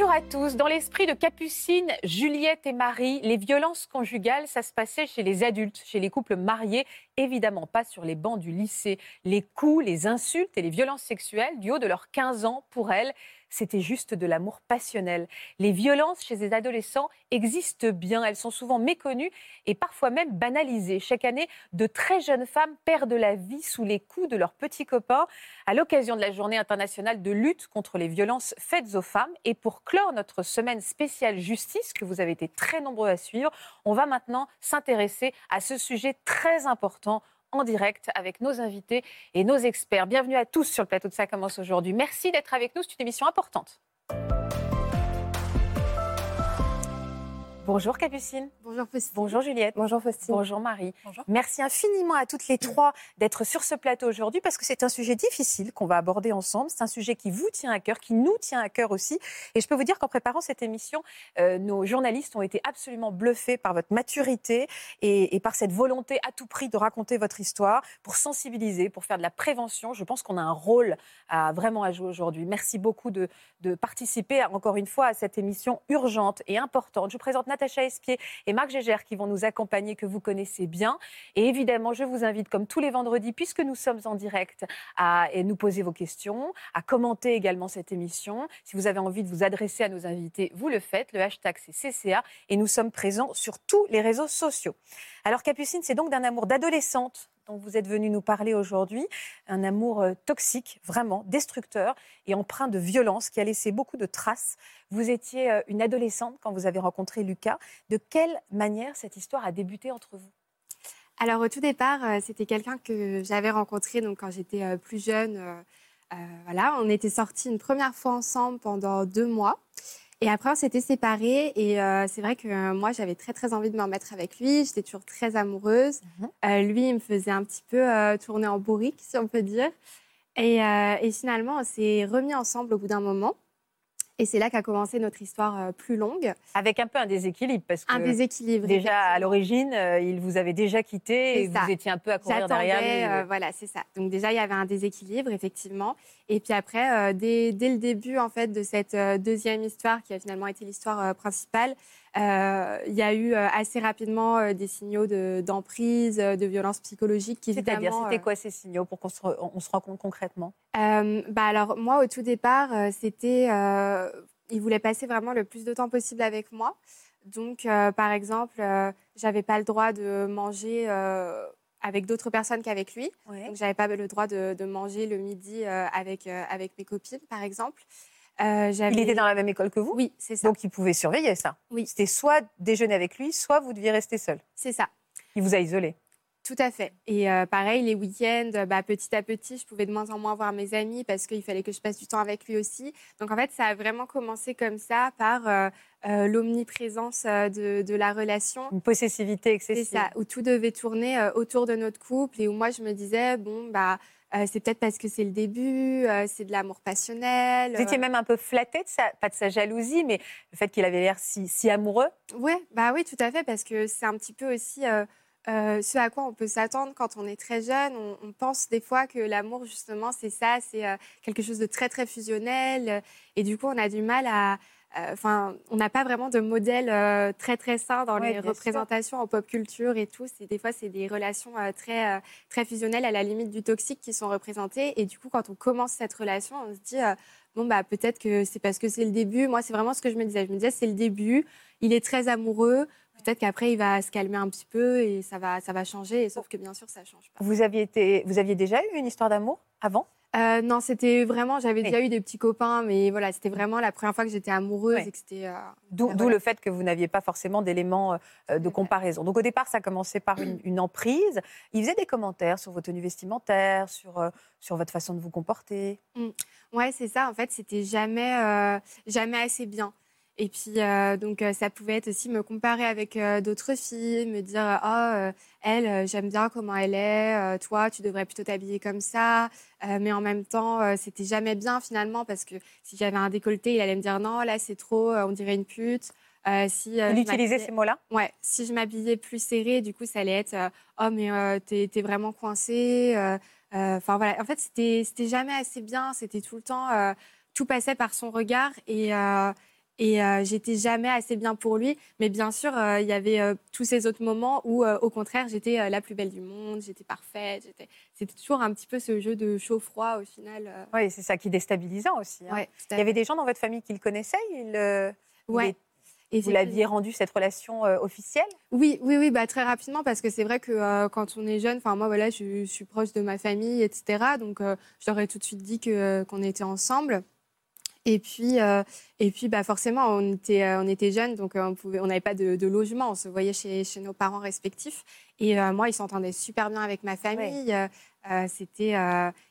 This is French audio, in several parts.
Bonjour à tous. Dans l'esprit de Capucine, Juliette et Marie, les violences conjugales, ça se passait chez les adultes, chez les couples mariés, évidemment pas sur les bancs du lycée. Les coups, les insultes et les violences sexuelles du haut de leurs 15 ans, pour elles, c'était juste de l'amour passionnel. Les violences chez les adolescents existent bien, elles sont souvent méconnues et parfois même banalisées. Chaque année, de très jeunes femmes perdent la vie sous les coups de leurs petits copains à l'occasion de la journée internationale de lutte contre les violences faites aux femmes. Et pour clore notre semaine spéciale justice, que vous avez été très nombreux à suivre, on va maintenant s'intéresser à ce sujet très important en direct avec nos invités et nos experts. Bienvenue à tous sur le plateau de Ça commence aujourd'hui. Merci d'être avec nous, c'est une émission importante. Bonjour Capucine. Bonjour Faustine. Bonjour Juliette. Bonjour Faustine. Bonjour Marie. Bonjour. Merci infiniment à toutes les trois d'être sur ce plateau aujourd'hui parce que c'est un sujet difficile qu'on va aborder ensemble. C'est un sujet qui vous tient à cœur, qui nous tient à cœur aussi. Et je peux vous dire qu'en préparant cette émission, euh, nos journalistes ont été absolument bluffés par votre maturité et, et, par cette volonté à tout prix de raconter votre histoire pour sensibiliser, pour faire de la prévention. Je pense qu'on a un rôle à vraiment à jouer aujourd'hui. Merci beaucoup de, de participer encore une fois à cette émission urgente et importante. Je vous présente Natacha Espier et Marc Gégère qui vont nous accompagner, que vous connaissez bien. Et évidemment, je vous invite, comme tous les vendredis, puisque nous sommes en direct, à nous poser vos questions, à commenter également cette émission. Si vous avez envie de vous adresser à nos invités, vous le faites. Le hashtag, c'est CCA. Et nous sommes présents sur tous les réseaux sociaux. Alors, Capucine, c'est donc d'un amour d'adolescente vous êtes venu nous parler aujourd'hui, un amour euh, toxique, vraiment destructeur et empreint de violence qui a laissé beaucoup de traces. Vous étiez euh, une adolescente quand vous avez rencontré Lucas. De quelle manière cette histoire a débuté entre vous? Alors au tout départ, euh, c'était quelqu'un que j'avais rencontré donc quand j'étais plus jeune. voilà, on était sortis une première fois ensemble pendant deux mois. Et après, on s'était séparés. Et euh, c'est vrai que euh, moi, j'avais très, très envie de me remettre avec lui. J'étais toujours très amoureuse. Mhm. Euh, lui, il me faisait un petit peu tourner en bourrique, si on peut dire. Et, et finalement, on s'est remis ensemble au bout d'un moment. Et c'est là qu'a commencé notre histoire euh, plus longue. Avec un peu un déséquilibre, parce que un déséquilibre, déjà à l'origine, euh, il vous avait déjà quitté et vous étiez un peu à courir derrière lui. Euh, voilà, c'est ça. Donc déjà, il y avait un déséquilibre, effectivement. Et puis après, dès, dès, le début en fait de cette deuxième histoire, qui a finalement été l'histoire principale, euh, il y a eu euh, assez rapidement euh, des signaux d'emprise, de, violence psychologique. C'est-à-dire, c'était quoi ces signaux pour qu'on se, on se rende compte concrètement? Bah alors moi, au tout départ, c'était, il voulait passer vraiment le plus de temps possible avec moi. Donc, par exemple, j'avais pas le droit de manger avec d'autres personnes qu'avec lui. Donc, j'avais pas le droit de, de manger le midi avec, avec mes copines, par exemple. Euh, il était dans la même école que vous Oui, c'est ça. Donc il pouvait surveiller ça Oui. C'était soit déjeuner avec lui, soit vous deviez rester seul. C'est ça. Il vous a isolé tout à fait. Et euh, pareil, les week-ends, bah, petit à petit, je pouvais de moins en moins voir mes amis parce qu'il fallait que je passe du temps avec lui aussi. Donc en fait, ça a vraiment commencé comme ça par euh, l'omniprésence de, de, la relation. Une possessivité excessive. C'est ça, où tout devait tourner autour de notre couple et où moi je me disais, bon, bah euh, c'est peut-être parce que c'est le début, euh, c'est de l'amour passionnel. Vous étiez même un peu flattée, de sa, pas de sa jalousie, mais le fait qu'il avait l'air si, si, amoureux ouais, bah Oui, tout à fait, parce que c'est un petit peu aussi euh, ce à quoi on peut s'attendre quand on est très jeune. On, on pense des fois que l'amour, justement, c'est ça, c'est quelque chose de très, très fusionnel. Et du coup, on a du mal à, euh, enfin, on n'a pas vraiment de modèle euh, très très sain dans les représentations en pop culture et tout. Des fois, c'est des relations euh, très très fusionnelles à la limite du toxique qui sont représentées. Et du coup, quand on commence cette relation, on se dit bon bah peut-être que c'est parce que c'est le début. Moi, c'est vraiment ce que je me disais. Je me disais c'est le début. Il est très amoureux. Peut-être qu'après il va se calmer un petit peu et ça va ça va changer. Et sauf que bien sûr ça change pas. Vous aviez été, vous aviez déjà eu une histoire d'amour avant? Euh, non, c'était vraiment, j'avais déjà eu des petits copains, mais voilà, c'était vraiment la première fois que j'étais amoureuse et que c'était. Euh, d'où le fait que vous n'aviez pas forcément d'éléments euh, de comparaison. Donc au départ, ça commençait par une, emprise. Il faisait des commentaires sur vos tenues vestimentaires, sur, sur votre façon de vous comporter. Oui, mmh. Ouais, c'est ça. En fait, c'était jamais, jamais assez bien. Et puis, euh, donc, euh, ça pouvait être aussi me comparer avec euh, d'autres filles, me dire Oh, elle, j'aime bien comment elle est, toi, tu devrais plutôt t'habiller comme ça. mais en même temps, c'était jamais bien finalement, parce que si j'avais un décolleté, il allait me dire Non, là, c'est trop, on dirait une pute. si, il utilisait ces mots-là? Ouais, si je m'habillais plus serré, du coup, ça allait être Oh, mais t'es es vraiment coincée. Enfin, voilà. En fait, c'était jamais assez bien, c'était tout le temps. tout passait par son regard et et euh, j'étais jamais assez bien pour lui. Mais bien sûr, euh, il y avait euh, tous ces autres moments où, au contraire, j'étais la plus belle du monde, j'étais parfaite. C'était toujours un petit peu ce jeu de chaud-froid au final. Oui, c'est ça qui est déstabilisant aussi. Hein. il y avait des gens dans votre famille qui le connaissaient il, Ouais. Et vous l'aviez rendu cette relation officielle? Oui, oui, oui, bah, très rapidement parce que c'est vrai que quand on est jeune, enfin moi voilà, je, suis proche de ma famille, etc. Donc je leur ai tout de suite dit que qu'on était ensemble. Et puis, euh, et puis bah forcément, on était, euh, on était jeunes, donc euh, on pouvait, on n'avait pas de, logement. On se voyait chez, chez nos parents respectifs. Et moi, il s'entendait super bien avec ma famille. c'était,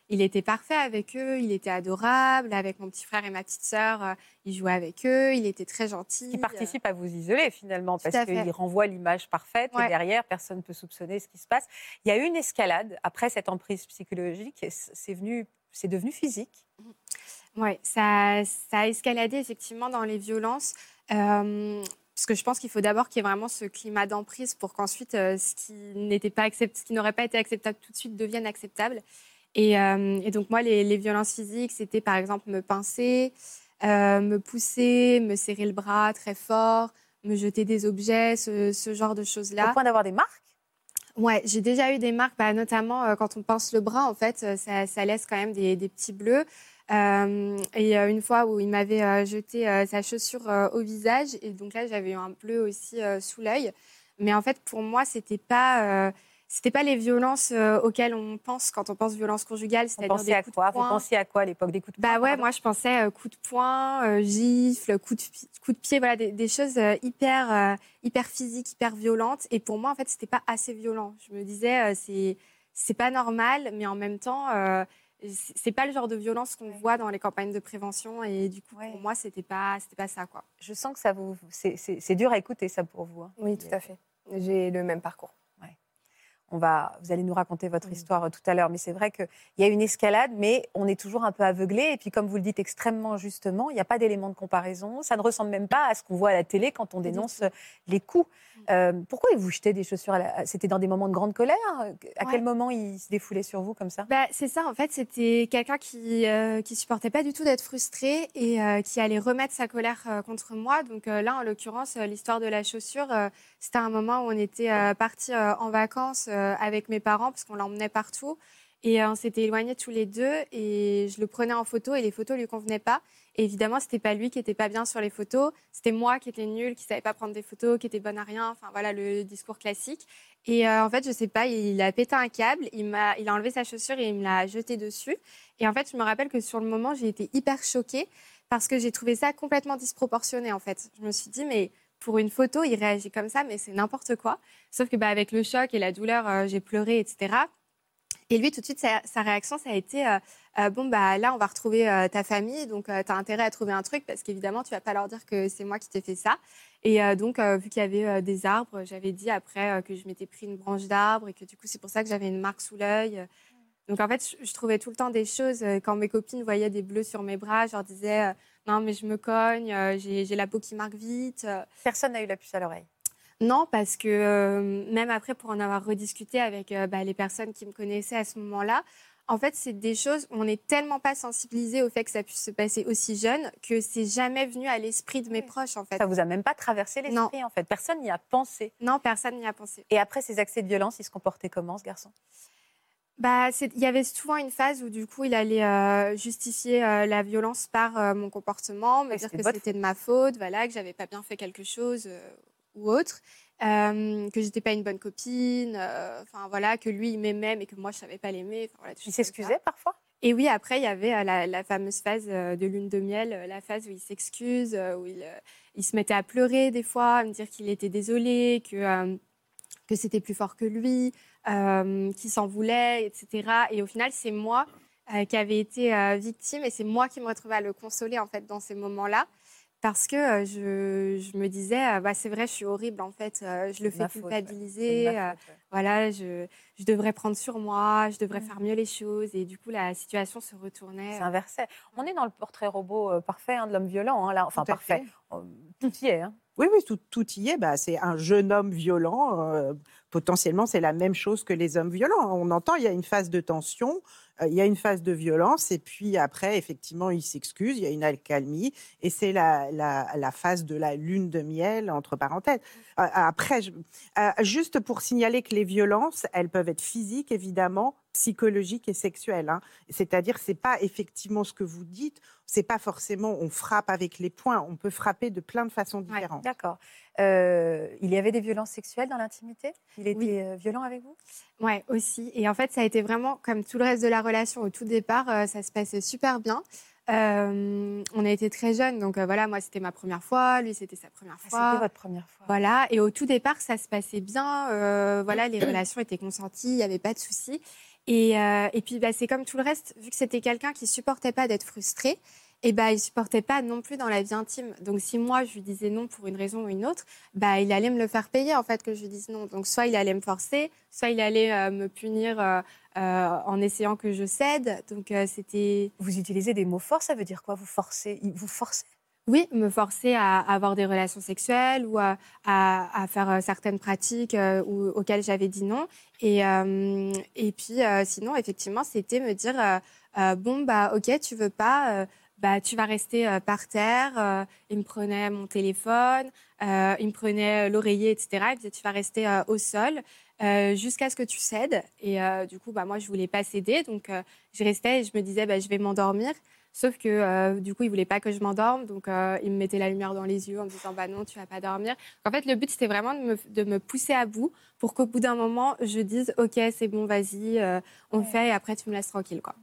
il était parfait avec eux. Il était adorable. Avec mon petit frère et ma petite sœur, il jouait avec eux. Il était très gentil. Il participe à vous isoler finalement, parce qu'il renvoie l'image parfaite. Et derrière, personne ne peut soupçonner ce qui se passe. Il y a eu une escalade après cette emprise psychologique. C'est venu, c'est devenu physique. Oui, ça, ça, a escaladé effectivement dans les violences. Euh, parce que je pense qu'il faut d'abord qu'il y ait vraiment ce climat d'emprise pour qu'ensuite euh, ce qui n'était pas ce qui n'aurait pas été acceptable tout de suite devienne acceptable. Et, euh, et donc moi, les, les violences physiques, c'était par exemple me pincer, me pousser, me serrer le bras très fort, me jeter des objets, ce, ce genre de choses-là. Au point d'avoir des marques? Ouais, j'ai déjà eu des marques, bah, notamment quand on pince le bras, en fait, ça, ça laisse quand même des, des petits bleus. Euh, et euh, une fois où il m'avait euh, jeté sa chaussure au visage, et donc là j'avais eu un bleu aussi sous l'œil. Mais en fait, pour moi, c'était pas c'était pas les violences auxquelles on pense quand on pense violence conjugale. C'est-à-dire des à quoi? Vous pensiez à quoi à l'époque? Des coups de poing Bah ouais, moi je pensais coups de poing, gifles, coups de, coups de pied, voilà, des, choses hyper, hyper physiques, hyper violentes. Et pour moi, en fait, c'était pas assez violent. Je me disais, c'est c'est pas normal, mais en même temps, c'est pas le genre de violence qu'on voit dans les campagnes de prévention et du coup pour moi c'était pas c'était pas ça quoi. Je sens que ça vous c'est dur à écouter ça pour vous. Hein. Oui tout à fait. J'ai le même parcours. On va, vous allez nous raconter votre histoire euh, tout à l'heure, mais c'est vrai qu'il y a une escalade, mais on est toujours un peu aveuglé. Et puis, comme vous le dites extrêmement justement, il n'y a pas d'élément de comparaison. Ça ne ressemble même pas à ce qu'on voit à la télé quand on dénonce les coups. Euh, pourquoi vous jetez des chaussures C'était dans des moments de grande colère? À quel moment il se défoulait sur vous comme ça? Bah, C'est ça, en fait, c'était quelqu'un qui euh, qui supportait pas du tout d'être frustré et euh, qui allait remettre sa colère contre moi. Donc là, en l'occurrence, l'histoire de la chaussure, c'était un moment où on était partis en vacances avec mes parents parce qu'on l'emmenait partout. Et on s'était éloignés tous les deux et je le prenais en photo et les photos lui convenaient pas. Et évidemment, c'était pas lui qui était pas bien sur les photos, c'était moi qui étais nulle, qui savait pas prendre des photos, qui était bonne à rien. Enfin voilà le discours classique. Et euh, en fait, je sais pas, il a pété un câble, il m'a, il a enlevé sa chaussure et il me l'a jeté dessus. Et en fait, je me rappelle que sur le moment, j'ai été hyper choquée parce que j'ai trouvé ça complètement disproportionné. En fait, je me suis dit mais pour une photo, il réagit comme ça, mais c'est n'importe quoi. Sauf que bah, avec le choc et la douleur, euh, j'ai pleuré, etc. Et lui, tout de suite, sa, réaction, ça a été euh, euh, bon, bah là, on va retrouver euh, ta famille, donc tu as intérêt à trouver un truc parce qu'évidemment, tu vas pas leur dire que c'est moi qui t'ai fait ça. Et donc, vu qu'il y avait des arbres, j'avais dit après que je m'étais pris une branche d'arbre et que du coup, c'est pour ça que j'avais une marque sous l'œil. Donc, en fait, je, trouvais tout le temps des choses. Quand mes copines voyaient des bleus sur mes bras, je leur disais non, mais je me cogne, j'ai la peau qui marque vite. Personne n'a eu la puce à l'oreille. Non, parce que euh, même après, pour en avoir rediscuté avec euh, bah, les personnes qui me connaissaient à ce moment-là, en fait, c'est des choses où on n'est tellement pas sensibilisé au fait que ça puisse se passer aussi jeune que c'est jamais venu à l'esprit de mes proches, en fait. Ça vous a même pas traversé l'esprit, en fait. Personne n'y a pensé. Non, personne n'y a pensé. Et après ces accès de violence, il se comportait comment, ce garçon? Bah, il y avait souvent une phase où du coup il allait euh, justifier la violence par mon comportement, me dire que c'était de ma faute, voilà, que j'avais pas bien fait quelque chose ou autre, euh, que j'étais pas une bonne copine, euh, enfin voilà, que lui il m'aimait mais que moi je savais pas l'aimer. Voilà, il s'excusait parfois? Et oui, après il y avait euh, la, fameuse phase de lune de miel, la phase où il s'excuse, où il, il, se mettait à pleurer des fois, à me dire qu'il était désolé, que que c'était plus fort que lui, qu'il s'en voulait, etc. Et au final, c'est moi qui avais été victime et c'est moi qui me retrouvais à le consoler en fait dans ces moments-là parce que euh, je, je me disais, euh, bah, c'est vrai, je suis horrible en fait, euh, je le fais Ma faute, ouais. culpabiliser, euh, faute, ouais. voilà, je, je devrais prendre sur moi, je devrais Mm. faire mieux les choses, et du coup la situation se retournait. C'est inversé. On est dans le portrait robot euh, parfait hein, de l'homme violent, hein, là. enfin Tout parfait. fait. Euh, Tout y est. hein. Oui, oui, tout, tout y est. Bah, c'est un jeune homme violent. euh, potentiellement, c'est la même chose que les hommes violents. On entend, il y a une phase de tension, il y a une phase de violence, et puis après, effectivement, il s'excuse, il y a une accalmie, et c'est la, la, la phase de la lune de miel, entre parenthèses. Euh, après, euh, juste pour signaler que les violences, elles peuvent être physiques, évidemment, psychologiques et sexuelles. hein. C'est-à-dire, c'est pas effectivement ce que vous dites, c'est pas forcément on frappe avec les poings, on peut frapper de plein de façons différentes. D'accord. Euh, il y avait des violences sexuelles dans l'intimité? Il était Oui. euh, violent avec vous? Ouais, aussi. Et en fait, ça a été vraiment comme tout le reste de la relation au tout départ, euh, ça se passait super bien. Euh, on a été très jeunes, donc euh, voilà, moi c'était ma première fois, lui c'était sa première Ah, fois. C'était votre première fois. Voilà, et au tout départ, ça se passait bien. euh, voilà, les relations étaient consenties, il n'y avait pas de soucis. Et, euh, et puis, bah, c'est comme tout le reste, vu que c'était quelqu'un qui supportait pas d'être frustré, et bah, il supportait pas non plus dans la vie intime. Donc, si moi je lui disais non pour une raison ou une autre, bah, il allait me le faire payer en fait que je lui dise non. Donc, soit il allait me forcer, soit il allait euh, me punir euh, en essayant que je cède. Donc, c'était Vous utilisez des mots forts, ça veut dire quoi? Vous forcez Vous forcez Oui, me forcer à avoir des relations sexuelles ou à, faire euh, certaines pratiques euh, auxquelles j'avais dit non. Et, euh, et puis, sinon, effectivement, c'était me dire bon, bah, ok, tu veux pas, bah, tu vas rester par terre. Il me prenait mon téléphone, il me prenait l'oreiller, etc. Me disait tu vas rester au sol. jusqu'à ce que tu cèdes. Et du coup, bah, moi, je voulais pas céder. Donc, je restais et je me disais, je vais m'endormir. Sauf que euh, du coup, il voulait pas que je m'endorme, donc euh, il me mettait la lumière dans les yeux en me disant bah non, tu vas pas dormir. En fait, le but c'était vraiment de me, de me pousser à bout pour qu'au bout d'un moment, je dise ok, c'est bon, vas-y, euh, on Ouais. fait et après tu me laisses tranquille quoi.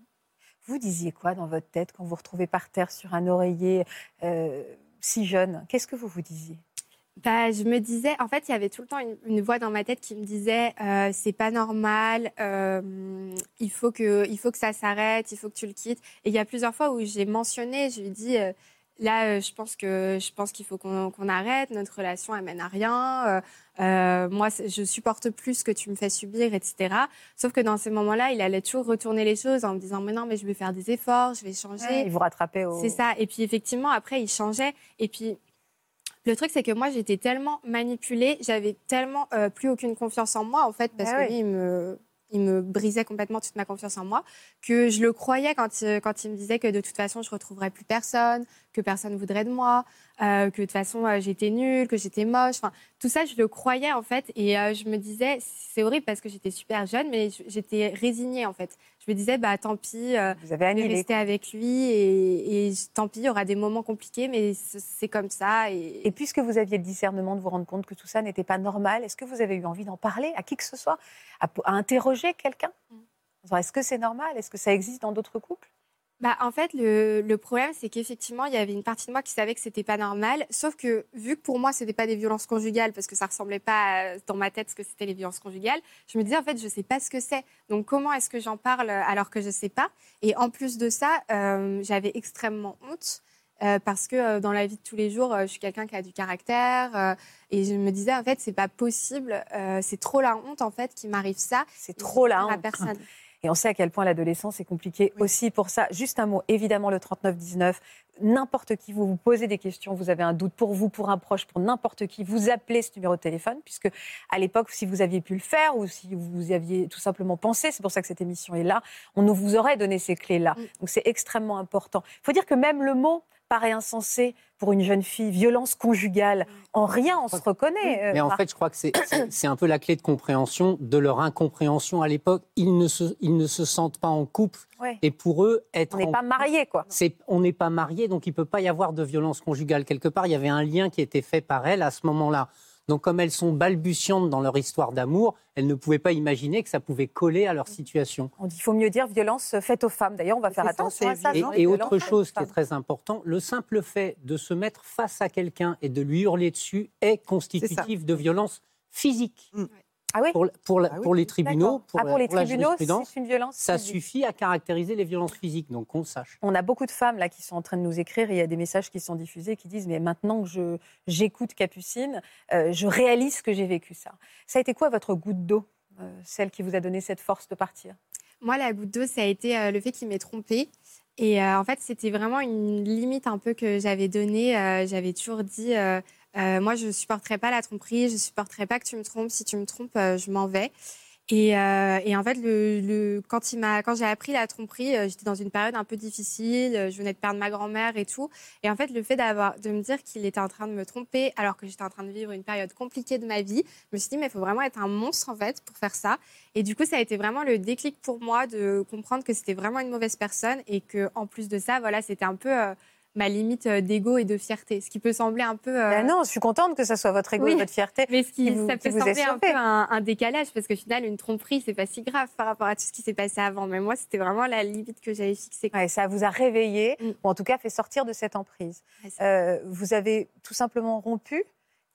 Vous disiez quoi dans votre tête quand vous vous retrouvez par terre sur un oreiller si jeune? Qu'est-ce que vous vous disiez? Bah, je me disais, en fait, il y avait tout le temps une, une voix dans ma tête qui me disait euh, c'est pas normal, euh, il, faut que, il faut que ça s'arrête, il faut que tu le quittes. Et il y a plusieurs fois où j'ai mentionné, je lui ai dit euh, là, je pense que je pense qu'il faut qu'on arrête, notre relation amène à rien. moi, je supporte plus ce que tu me fais subir, etc. Sauf que dans ces moments-là, il allait toujours retourner les choses en me disant mais non, mais je vais faire des efforts, je vais changer. Il vous rattrapait au. C'est ça. Et puis effectivement, après, il changeait. Et puis, le truc, c'est que moi, j'étais tellement manipulée, j'avais tellement euh, plus aucune confiance en moi, en fait, parce Ah que oui. lui, il me, il me brisait complètement toute ma confiance en moi, que je le croyais quand, il- quand il me disait que de toute façon, je retrouverais plus personne, que personne ne voudrait de moi, euh, que de toute façon, euh, j'étais nulle, que j'étais moche. Enfin, tout ça, je le croyais, en fait. Et euh, je me disais, c'est horrible parce que j'étais super jeune, mais j'étais résignée, en fait. Je me disais, bah tant pis. euh, Vous avez je vais annulé. rester avec lui et, et tant pis, il y aura des moments compliqués, mais c'est comme ça. Et, Et puisque vous aviez le discernement de vous rendre compte que tout ça n'était pas normal, est-ce que vous avez eu envie d'en parler à qui que ce soit, à, à interroger quelqu'un? Mm. Est-ce que c'est normal? Est-ce que ça existe dans d'autres couples? Bah, en fait, le, le problème, c'est qu'effectivement, il y avait une partie de moi qui savait que c'était pas normal. Sauf que, vu que pour moi, c'était pas des violences conjugales, parce que ça ressemblait pas à- dans ma tête ce que c'était les violences conjugales, je me disais, en fait, je sais pas ce que c'est. Donc, comment est-ce que j'en parle alors que je sais pas? Et en plus de ça, euh, j'avais extrêmement honte. euh, parce que euh, dans la vie de tous les jours, euh, je suis quelqu'un qui a du caractère euh, et je me disais en fait c'est pas possible, euh, c'est trop la honte en fait qui m'arrive ça. C'est trop la honte. personne. Et on sait à quel point l'adolescence est compliquée Oui. aussi pour ça. Juste un mot, évidemment, le 39-19. N'importe qui, vous vous posez des questions, vous avez un doute pour vous, pour un proche, pour n'importe qui, vous appelez ce numéro de téléphone, puisque à l'époque, si vous aviez pu le faire ou si vous y aviez tout simplement pensé, c'est pour ça que cette émission est là, on nous vous aurait donné ces clés-là. Mm. Donc c'est extrêmement important. Il faut dire que même le mot paraît insensé pour une jeune fille, violence conjugale. En rien, on se reconnaît. euh, Mais en fait, je crois que c'est- un peu la clé de compréhension de leur incompréhension à l'époque. Ils ne se, ils ne se sentent pas en couple. Ouais. Et pour eux, être on n'est pas mariés, quoi. on n'est pas marié, donc il peut pas y avoir de violence conjugale quelque part. Il y avait un lien qui était fait par elles à ce moment-là. Donc comme elles sont balbutiantes dans leur histoire d'amour, elles ne pouvaient pas imaginer que ça pouvait coller à leur situation. On dit, il faut mieux dire violence faite aux femmes. D'ailleurs, on va faire attention à ça. Et, et autre chose qui est très important, le simple fait de se mettre face à quelqu'un et de lui hurler dessus est constitutif de violence physique. Ah oui Pour, pour, la- Ah oui, pour les tribunaux, D'accord. ah, pour les pour la tribunaux, jurisprudence, c'est une violence ça physique. suffit à caractériser les violences physiques, donc qu'on sache. On a beaucoup de femmes là qui sont en train de nous écrire et il y a des messages qui sont diffusés qui disent mais maintenant que je j'écoute Capucine, euh, je réalise que j'ai vécu ça. Ça a été quoi votre goutte d'eau, euh, celle qui vous a donné cette force de partir? Moi, la goutte d'eau, ça a été euh, le fait qu'il m'ait trompée. Et euh, en fait, c'était vraiment une limite un peu que j'avais donnée. Euh, j'avais toujours dit, euh, euh, moi, je supporterai pas la tromperie, je supporterai pas que tu me trompes. Si tu me trompes, euh, je m'en vais. Et, euh, en fait, quand, j'ai appris la tromperie, j'étais dans une période un peu difficile. Je venais de perdre ma grand-mère et tout. Et en fait, le fait de me dire qu'il était en train de me tromper alors que j'étais en train de vivre une période compliquée de ma vie, je me suis dit, mais il faut vraiment être un monstre en fait pour faire ça. Et du coup, ça a été vraiment le déclic pour moi de comprendre que c'était vraiment une mauvaise personne et que en plus de ça, voilà, c'était un peu ma limite euh, d'ego et de fierté, ce qui peut sembler un peu. euh, Ben Non, je suis contente que ça soit votre ego Oui. et votre fierté. mais ce qui, qui vous- ça qui peut vous est sembler un peu un, un décalage parce qu'au final, une tromperie, c'est pas si grave par rapport à tout ce qui s'est passé avant. Mais moi, c'était vraiment la limite que j'avais fixée. Ouais, ça vous a réveillé, Mm. ou en tout cas fait sortir de cette emprise. Ouais, Euh, vous avez tout simplement rompu.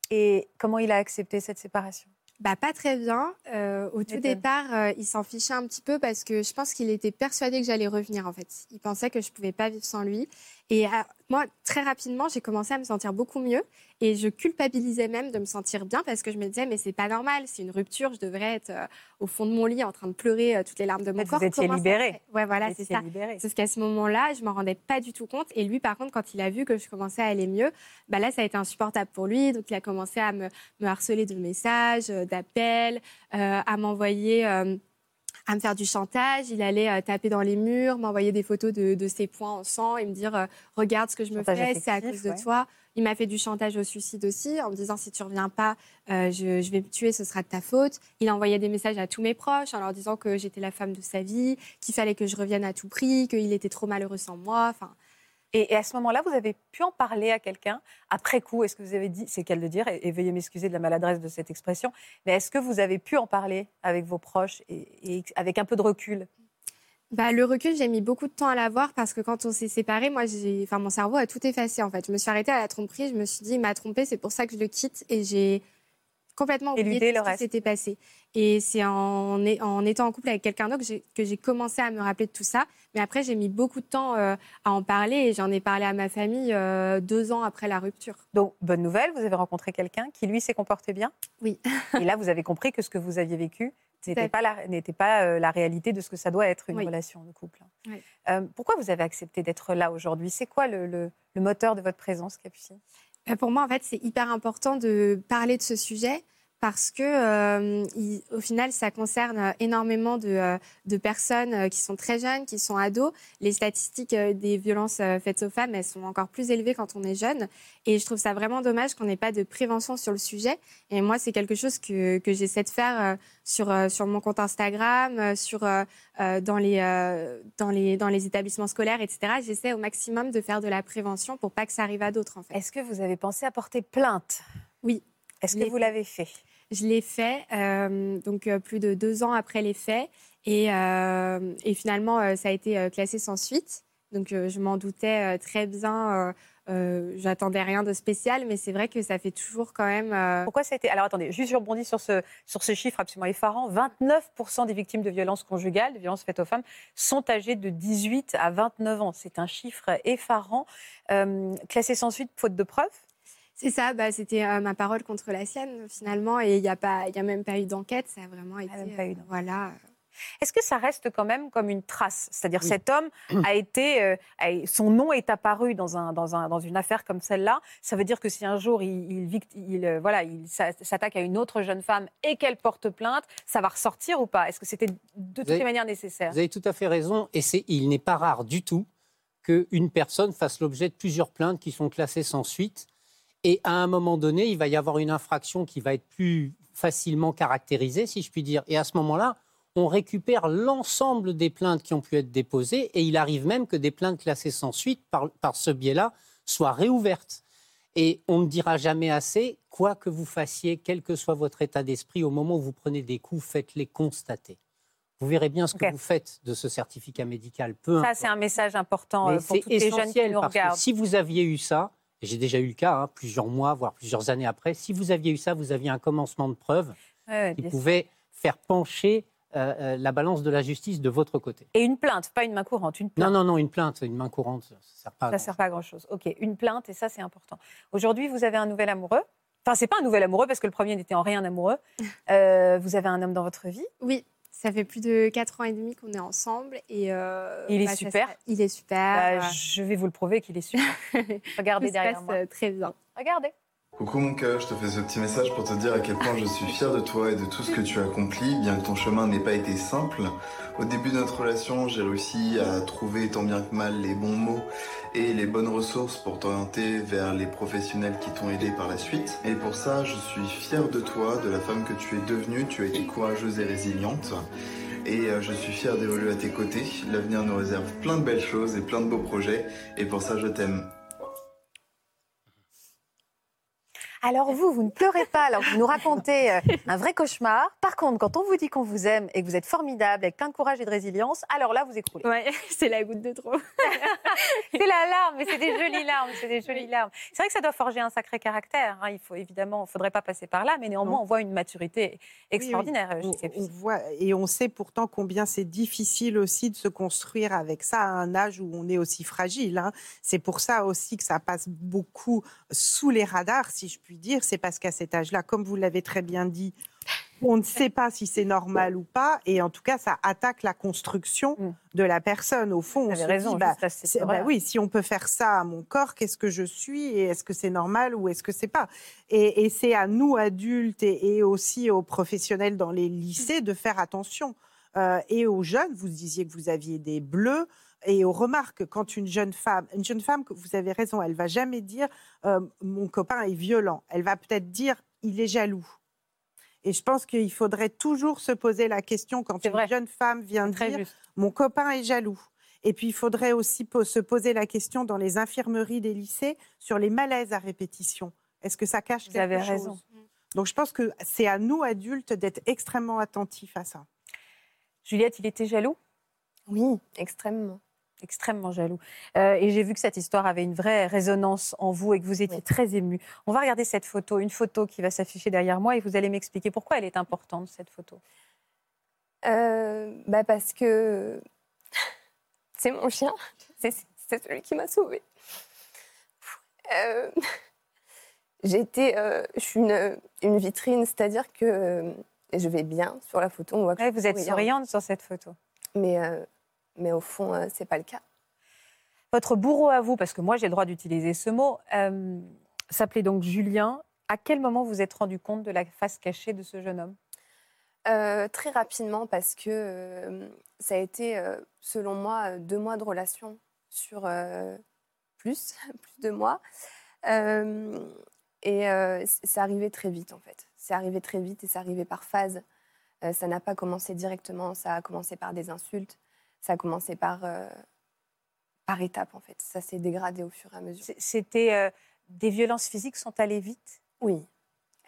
Et comment il a accepté cette séparation? Bah, pas très bien. Euh, au tout départ, euh, il s'en fichait un petit peu parce que je pense qu'il était persuadé que j'allais revenir, en fait. Il pensait que je pouvais pas vivre sans lui. Et euh, moi, très rapidement, j'ai commencé à me sentir beaucoup mieux. Et je culpabilisais même de me sentir bien parce que je me disais, mais c'est pas normal, c'est une rupture, je devrais être euh, au fond de mon lit en train de pleurer euh, toutes les larmes de mon fait, vous corps. étiez Comment libérée. Ouais, voilà, c'est ça. libérée. Sauf qu'à ce moment-là, je m'en rendais pas du tout compte. Et lui, par contre, quand il a vu que je commençais à aller mieux, bah là, ça a été insupportable pour lui. Donc, il a commencé à me, me harceler de messages, d'appels, euh, à m'envoyer. À me faire du chantage, il allait euh, taper dans les murs, m'envoyer des photos de, de ses poings en sang et me dire euh, regarde ce que je me fais, c'est à cause de toi. Il m'a fait du chantage au suicide aussi en me disant si tu reviens pas, euh, je, je vais me tuer, ce sera de ta faute. Il envoyait des messages à tous mes proches en leur disant que j'étais la femme de sa vie, qu'il fallait que je revienne à tout prix, qu'il était trop malheureux sans moi. Enfin, Et, à ce moment-là, vous avez pu en parler à quelqu'un après coup Est-ce que vous avez dit, c'est qu'elle de dire, et, veuillez m'excuser de la maladresse de cette expression, mais est-ce que vous avez pu en parler avec vos proches et, et avec un peu de recul? Bah, le recul, j'ai mis beaucoup de temps à l'avoir parce que quand on s'est séparés, moi, j'ai, enfin, mon cerveau a tout effacé en fait. Je me suis arrêtée à la tromperie, je me suis dit, il m'a trompée, c'est pour ça que je le quitte et j'ai complètement oublié ce qui s'était passé. Et c'est en, étant en couple avec quelqu'un d'autre que j'ai, commencé à me rappeler de tout ça. Mais après, j'ai mis beaucoup de temps euh, à en parler et j'en ai parlé à ma famille euh, deux ans après la rupture. Donc, bonne nouvelle, vous avez rencontré quelqu'un qui, lui, s'est comporté bien? Oui. et là, vous avez compris que ce que vous aviez vécu n'était pas, la, n'était pas euh, la réalité de ce que ça doit être, une Oui. relation de couple. Oui. Pourquoi vous avez accepté d'être là aujourd'hui? C'est quoi le, le- le moteur de votre présence, Capucine? Pour moi, en fait, c'est hyper important de parler de ce sujet parce que, euh, il- au final, ça concerne euh, énormément de, euh, de personnes qui sont très jeunes, qui sont ados. Les statistiques des violences faites aux femmes, elles sont encore plus élevées quand on est jeune. Et je trouve ça vraiment dommage qu'on n'ait pas de prévention sur le sujet. Et moi, c'est quelque chose que, que j'essaie de faire sur, sur mon compte Instagram, sur, euh, dans, les, euh, dans, les, dans les établissements scolaires, etc. J'essaie au maximum de faire de la prévention pour pas que ça arrive à d'autres, en fait. Est-ce que vous avez pensé à porter plainte? Oui. Est-ce que vous l'avez fait? Je l'ai fait, euh, donc euh, plus de deux ans après les faits. Et, euh, finalement, ça a été classé sans suite. Donc je m'en doutais très bien. J'attendais rien de spécial, mais c'est vrai que ça fait toujours quand même. Pourquoi ça a été Alors attendez, juste je rebondis sur ce, sur ce chiffre absolument effarant. 29% des victimes de violences conjugales, de violences faites aux femmes, sont âgées de 18 à 29 ans. C'est un chiffre effarant. Classé sans suite, faute de preuves C'est ça, bah, c'était euh, ma parole contre la sienne finalement. Et il n'y a, pas- il y a même pas eu d'enquête. Ça a vraiment été. même pas eu euh, voilà. Est-ce que ça reste quand même comme une trace? C'est-à-dire Oui. cet homme a été, euh, a- son nom est apparu dans, un, dans, un, dans une affaire comme celle-là. Ça veut dire que si un jour il, il, vict- il, euh, voilà, il s'a- s'attaque à une autre jeune femme et qu'elle porte plainte, ça va ressortir ou pas? Est-ce que c'était de toutes avez- les manières nécessaire? Vous avez tout à fait raison, et il n'est pas rare du tout qu'une personne fasse l'objet de plusieurs plaintes qui sont classées sans suite. Et à un moment donné, il va y avoir une infraction qui va être plus facilement caractérisée, si je puis dire. Et à ce moment-là, on récupère l'ensemble des plaintes qui ont pu être déposées, et il arrive même que des plaintes classées sans suite, par, par ce biais-là, soient réouvertes. Et on ne dira jamais assez, quoi que vous fassiez, quel que soit votre état d'esprit, au moment où vous prenez des coups, faites-les constater. Vous verrez bien ce que vous faites de ce certificat médical, peu Ça, c'est un message important Mais euh, pour toutes les jeunes qui nous regardent. si vous aviez eu ça, et j'ai déjà eu le cas, hein, plusieurs mois, voire plusieurs années après, si vous aviez eu ça, vous aviez un commencement de preuve Ouais, ouais, qui sûr. pouvait faire pencher euh, euh, la balance de la justice de votre côté. Et une plainte, pas une main courante, une plainte. Non, non, non, une plainte, une main courante, ça ne sert pas à Ça sert pas à grand-chose. Ok, une plainte, et ça, c'est important. Aujourd'hui, vous avez un nouvel amoureux. Enfin, c'est pas un nouvel amoureux, parce que le premier n'était en rien amoureux. Euh, vous avez un homme dans votre vie. Oui, ça fait plus de 4 ans et demi qu'on est ensemble. Et euh, Il est super. se- Il est super. Bah, je vais vous le prouver qu'il est super. Regardez Tout se derrière passe, moi. euh, très bien. Regardez. Coucou mon cœur, je te fais ce petit message pour te dire à quel point je suis fier de toi et de tout ce que tu as accompli, bien que ton chemin n'ait pas été simple. Au début de notre relation, j'ai réussi à trouver tant bien que mal les bons mots et les bonnes ressources pour t'orienter vers les professionnels qui t'ont aidé par la suite. Et pour ça, je suis fier de toi, de la femme que tu es devenue. Tu as été courageuse et résiliente. Et euh, je suis fier d'évoluer à tes côtés. L'avenir nous réserve plein de belles choses et plein de beaux projets. Et pour ça, je t'aime. Alors vous, vous ne pleurez pas, alors vous nous racontez euh, un vrai cauchemar. Par contre, quand on vous dit qu'on vous aime et que vous êtes formidable, avec plein de courage et de résilience, alors là, vous écroulez. Ouais, c'est la goutte de trop. C'est la larme, mais c'est des jolies larmes, c'est des jolies larmes. C'est vrai que ça doit forger un sacré caractère. hein. Il faut évidemment, faudrait pas passer par là, mais néanmoins, Non. on voit une maturité extraordinaire On, voit, et on sait pourtant combien c'est difficile aussi de se construire avec ça à un âge où on est aussi fragile. hein. C'est pour ça aussi que ça passe beaucoup sous les radars, si je puis dire. C'est parce qu'à cet âge-là, comme vous l'avez très bien dit, on ne sait pas si c'est normal ou pas, et en tout cas, ça attaque la construction Mm. de la personne. Au fond, on se raison, dit, bah, bah oui, si on peut faire ça à mon corps, qu'est-ce que je suis et est-ce que c'est normal ou est-ce que c'est pas? Et, et c'est à nous adultes et, et aussi aux professionnels dans les lycées de faire attention. Euh, et aux jeunes, vous disiez que vous aviez des bleus. Et aux remarques, quand une jeune femme, une jeune femme, vous avez raison, elle va jamais dire euh, mon copain est violent. Elle va peut-être dire il est jaloux. Et je pense qu'il faudrait toujours se poser la question quand une vrai. jeune femme vient dire juste. mon copain est jaloux. Et puis, il faudrait aussi po- se poser la question dans les infirmeries des lycées sur les malaises à répétition. Est-ce que ça cache Vous quelque avez chose? Raison. Donc, je pense que c'est à nous, adultes, d'être extrêmement attentifs à ça. Juliette, il était jaloux? Oui, extrêmement. Extrêmement jaloux. Euh, et j'ai vu que cette histoire avait une vraie résonance en vous et que vous étiez Oui. très ému. On va regarder cette photo, une photo qui va s'afficher derrière moi et vous allez m'expliquer pourquoi elle est importante, cette photo. Euh, bah parce que c'est mon chien. C'est celui qui m'a sauvée. Euh, J'étais, euh, je suis une, une vitrine, c'est-à-dire que je vais bien sur la photo. On voit que Ouais, je vous êtes souriante sur cette photo. mais mais au fond, euh, c'est pas le cas. Votre bourreau à vous, parce que moi j'ai le droit d'utiliser ce mot, euh, s'appelait donc Julien. À quel moment vous êtes rendu compte de la face cachée de ce jeune homme? Euh, très rapidement parce que euh, ça a été, selon moi, deux mois de relation sur plus, plus de mois. Et c'est arrivé très vite, en fait. C'est arrivé très vite et c'est arrivé par phase. Ça n'a pas commencé directement, ça a commencé par des insultes, ça a commencé par, euh, par étapes, en fait. Ça s'est dégradé au fur et à mesure. C'était euh, des violences physiques sont allées vite? Oui.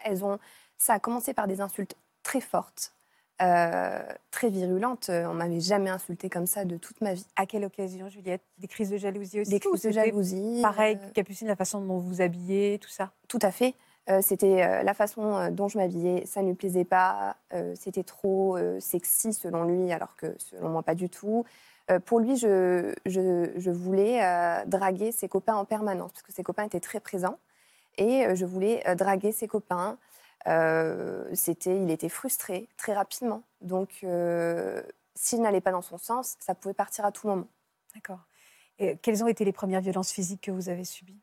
Elles ont... Ça a commencé par des insultes très fortes, euh, très virulentes. On m'avait jamais insulté comme ça de toute ma vie. À quelle occasion, Juliette? Des crises de jalousie aussi Des crises de jalousie. Pareil, Capucine, la façon dont vous vous habillez, tout ça? tout à fait. Euh, c'était euh, la façon euh, dont je m'habillais, ça ne lui plaisait pas, c'était trop sexy selon lui, alors que selon moi pas du tout. Pour lui, je, je, je voulais draguer ses copains en permanence, parce que ses copains étaient très présents, et je voulais draguer ses copains. C'était, il était frustré très rapidement, donc s'il n'allait pas dans son sens, ça pouvait partir à tout moment. D'accord. Et quelles ont été les premières violences physiques que vous avez subies?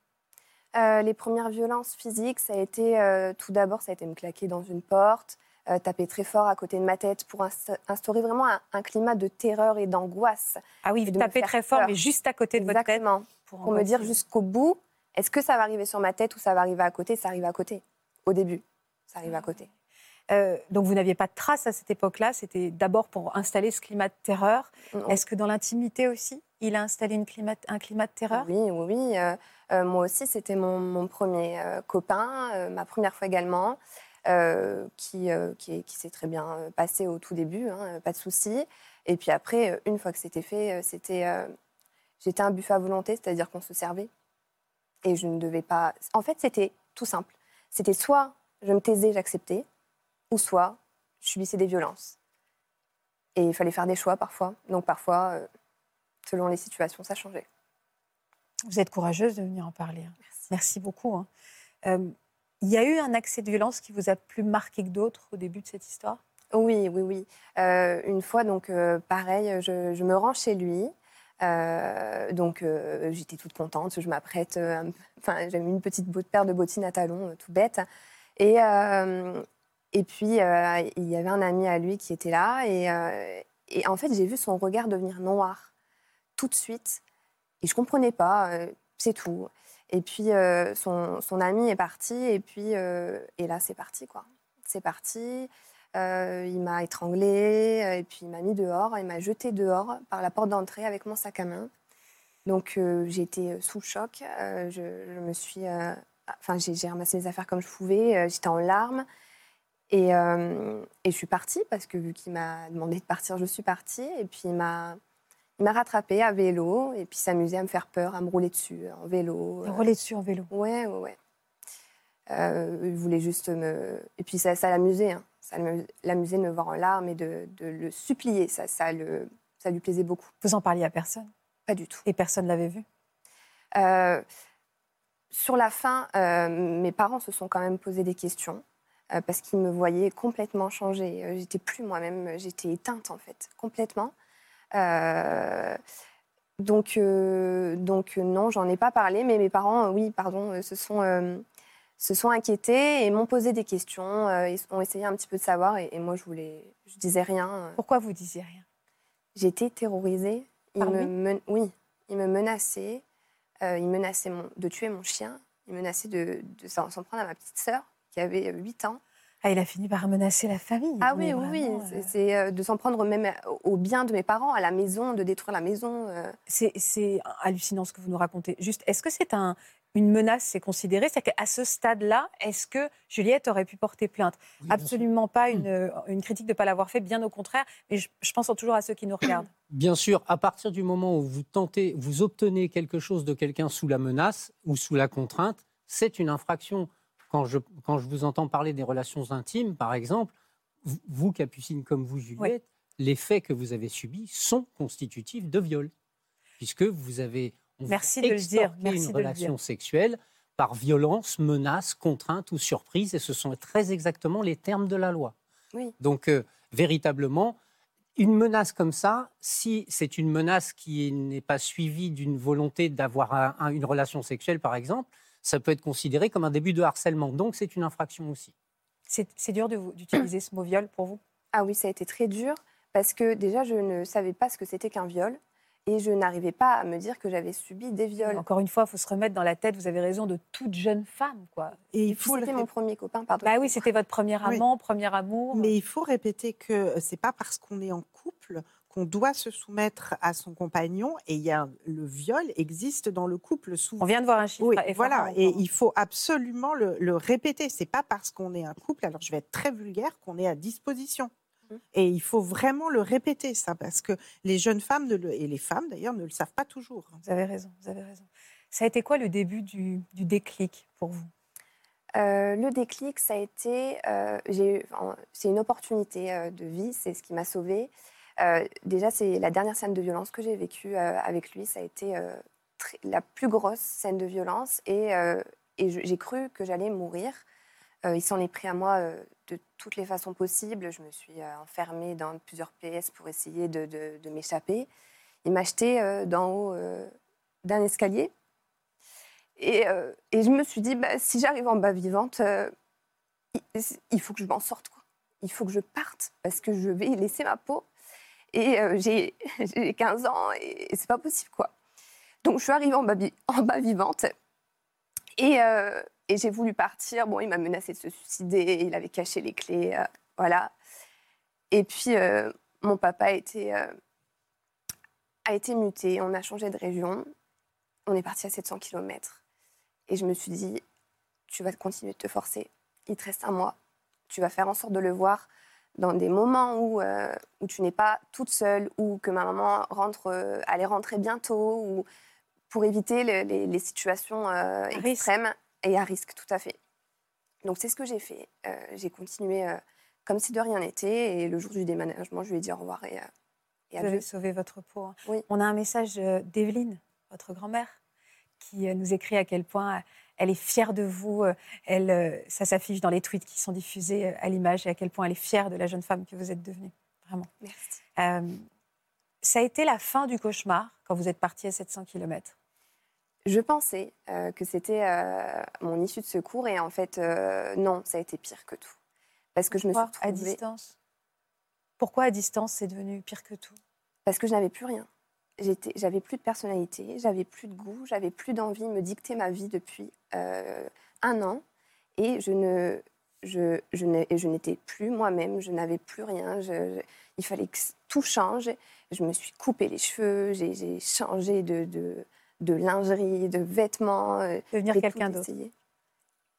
Euh, les premières violences physiques, ça a été euh, tout d'abord, ça a été me claquer dans une porte, euh, taper très fort à côté de ma tête pour insta- instaurer vraiment un, un climat de terreur et d'angoisse. Ah oui, vous tapez faire très fort, peur. mais juste à côté de votre tête. Exactement. Pour me dire jusqu'au bout, est-ce que ça va arriver sur ma tête ou ça va arriver à côté? Ça arrive à côté. Au début, ça arrive à côté. Euh, donc vous n'aviez pas de traces à cette époque-là? C'était d'abord pour installer ce climat de terreur. Est-ce que dans l'intimité aussi, il a installé une climat, un climat de terreur? Oui, oui, oui. euh, moi aussi, c'était mon, premier euh, copain, euh, ma première fois également, euh, qui, euh, qui, est- qui s'est très bien euh, passé au tout début, hein, euh, pas de souci. Et puis après, euh, une fois que c'était fait, euh, c'était, euh, j'étais un buffet à volonté, c'est-à-dire qu'on se servait. Et je ne devais pas. En fait, c'était tout simple. C'était soit je me taisais, j'acceptais, ou soit je subissais des violences. Et il fallait faire des choix parfois. Donc parfois, euh, selon les situations, ça changeait. Vous êtes courageuse de venir en parler. hein. Merci. Merci beaucoup. hein. Euh, il y a eu un accès de violence qui vous a plus marqué que d'autres au début de cette histoire? Oui, oui, oui. Euh, une fois, donc, euh, pareil, je, je me rends chez lui. Euh, donc, euh, j'étais toute contente. Je m'apprête. euh, Enfin, j'avais mis une petite paire de bottines à talons, euh, tout bête. Et, euh, et puis, euh, il y avait un ami à lui qui était là. Et, euh, et en fait, j'ai vu son regard devenir noir tout de suite. Et je comprenais pas. euh, c'est tout. Et puis, euh, son, son ami est parti. Et puis, euh, et là, c'est parti, quoi. C'est parti. Il m'a étranglée, euh, et puis il m'a mis dehors, il m'a jeté dehors par la porte d'entrée avec mon sac à main. Donc j'ai été sous le choc, je, me suis, euh, enfin j'ai ramassé les affaires comme je pouvais, j'étais en larmes et, et je suis partie parce que vu qu'il m'a demandé de partir, je suis partie et puis il m'a m'a rattrapée à vélo et puis s'amusait à me faire peur, à me rouler dessus en vélo. Vous roulez dessus en vélo. Ouais, ouais, ouais. Euh, il voulait juste me. Et puis ça, ça l'amusait. hein. Ça l'amusait de me voir en larmes et de, de le supplier. Ça, ça, le, ça lui plaisait beaucoup. Vous en parliez à personne? Pas du tout. et personne l'avait vu? Euh, sur la fin, euh, mes parents se sont quand même posé des questions euh, parce qu'ils me voyaient complètement changée. Euh, J'étais plus moi-même, j'étais éteinte en fait, complètement. Euh, donc, euh, donc euh, non, j'en ai pas parlé, mais mes parents, oui, pardon, se sont, se sont inquiétés et m'ont posé des questions. ils ont essayé un petit peu de savoir et, et moi je voulais, je disais rien. Pourquoi vous disiez rien? J'étais terrorisée. Me men- oui, il me menaçait. euh, il menaçait mon- de tuer mon chien. Il menaçait de, de s'en s'en prendre à ma petite sœur qui avait 8 ans. Ah, il a fini par menacer la famille. Ah oui, oui, oui. c'est- euh, C'est euh, de s'en prendre même au bien de mes parents, à la maison, de détruire la maison. euh. C'est hallucinant ce que vous nous racontez. Juste, est-ce que c'est un, une menace, c'est considéré? C'est-à-dire qu'à ce stade-là, est-ce que Juliette aurait pu porter plainte? Oui, bien sûr. Absolument pas une, euh, une critique de ne pas l'avoir fait, bien au contraire. Mais je, je pense toujours à ceux qui nous regardent. Bien sûr, à partir du moment où vous tentez, vous obtenez quelque chose de quelqu'un sous la menace ou sous la contrainte, c'est une infraction. Quand je, quand je vous entends parler des relations intimes, par exemple, vous, vous, Capucine, comme vous, Juliette, les faits que vous avez subis sont constitutifs de viol, puisque vous avez Merci a de le dire, merci une de le relation dire. sexuelle par violence, menace, contrainte ou surprise, et ce sont très exactement les termes de la loi. Oui. Donc, euh, véritablement, une menace comme ça, si c'est une menace qui n'est pas suivie d'une volonté d'avoir un- un- une relation sexuelle, par exemple, ça peut être considéré comme un début de harcèlement. Donc, c'est une infraction aussi. C'est dur d'utiliser ce mot viol pour vous? Ah oui, ça a été très dur parce que déjà, je ne savais pas ce que c'était qu'un viol et je n'arrivais pas à me dire que j'avais subi des viols. Encore une fois, il faut se remettre dans la tête, vous avez raison, de toute jeune femme. Quoi. Et il le C'était mon premier copain, pardon. Bah oui, c'était votre premier Oui. amant, premier amour. Mais il faut répéter que c'est pas parce qu'on est en couple qu'on doit se soumettre à son compagnon. Et il y a le viol existe dans le couple souvent. On vient de voir un chiffre. Oui, voilà. Et il faut absolument le, le répéter. C'est pas parce qu'on est un couple, alors je vais être très vulgaire, qu'on est à disposition. Mhm. Et il faut vraiment le répéter, ça, parce que les jeunes femmes ne le- et les femmes d'ailleurs ne le savent pas toujours. Vous avez raison, vous avez raison. Ça a été quoi le début du, du déclic pour vous? Euh, le déclic, ça a été, euh, c'est une opportunité euh, de vie, c'est ce qui m'a sauvée. Euh, déjà, c'est la dernière scène de violence que j'ai vécue euh, avec lui, ça a été euh, la plus grosse scène de violence et, j'ai cru que j'allais mourir. Il s'en est pris à moi de toutes les façons possibles. Je me suis enfermée dans plusieurs PS pour essayer de, m'échapper. Il m'a jeté d'en haut d'un escalier. Et, je me suis dit, bah, si j'arrive en bas vivante, il, faut que je m'en sorte. Il faut que je parte parce que je vais laisser ma peau. Et euh, j'ai j'ai 15 ans et, c'est pas possible. quoi. Donc je suis arrivée en bas, vivante et, euh, et j'ai voulu partir. Bon, il m'a menacé de se suicider, il avait caché les clés. euh, voilà. Et puis mon papa a été muté, on a changé de région. On est parti à 700 km. Et je me suis dit, tu vas continuer de te forcer. Il te reste un mois. Tu vas faire en sorte de le voir dans des moments où, euh, où tu n'es pas toute seule, ou que ma maman rentre, euh, allait rentrer bientôt, ou pour éviter le- les, les situations euh, risque. extrêmes et à risque, tout à fait. Donc c'est ce que j'ai fait. J'ai continué comme si de rien n'était. Et le jour du déménagement, je lui ai dit au revoir et, et Vous avez adieu. sauvé votre peau. hein. Oui. On a un message d'Evelyne, votre grand-mère, qui nous écrit à quel point elle est fière de vous. euh, Elle, euh, ça s'affiche dans les tweets qui sont diffusés euh, à l'image et à quel point elle est fière de la jeune femme que vous êtes devenue. Vraiment. Merci. Euh, ça a été la fin du cauchemar quand vous êtes parti à 700 km. Je pensais euh, que c'était euh, mon issue de secours et en fait, non, ça a été pire que tout. Parce que je me suis Pourquoi? À retrouvée... distance? Pourquoi à distance c'est devenu pire que tout? Parce que je n'avais plus rien. J'avais plus de personnalité, j'avais plus de goût, j'avais plus d'envie de me dicter ma vie depuis euh, un an. Et je ne, je, je n'ai- je n'étais plus moi-même, je n'avais plus rien. je- il fallait que tout change. Je me suis coupé les cheveux, j'ai j'ai changé de, de, de lingerie, de vêtements. euh, Devenir quelqu'un d'autre.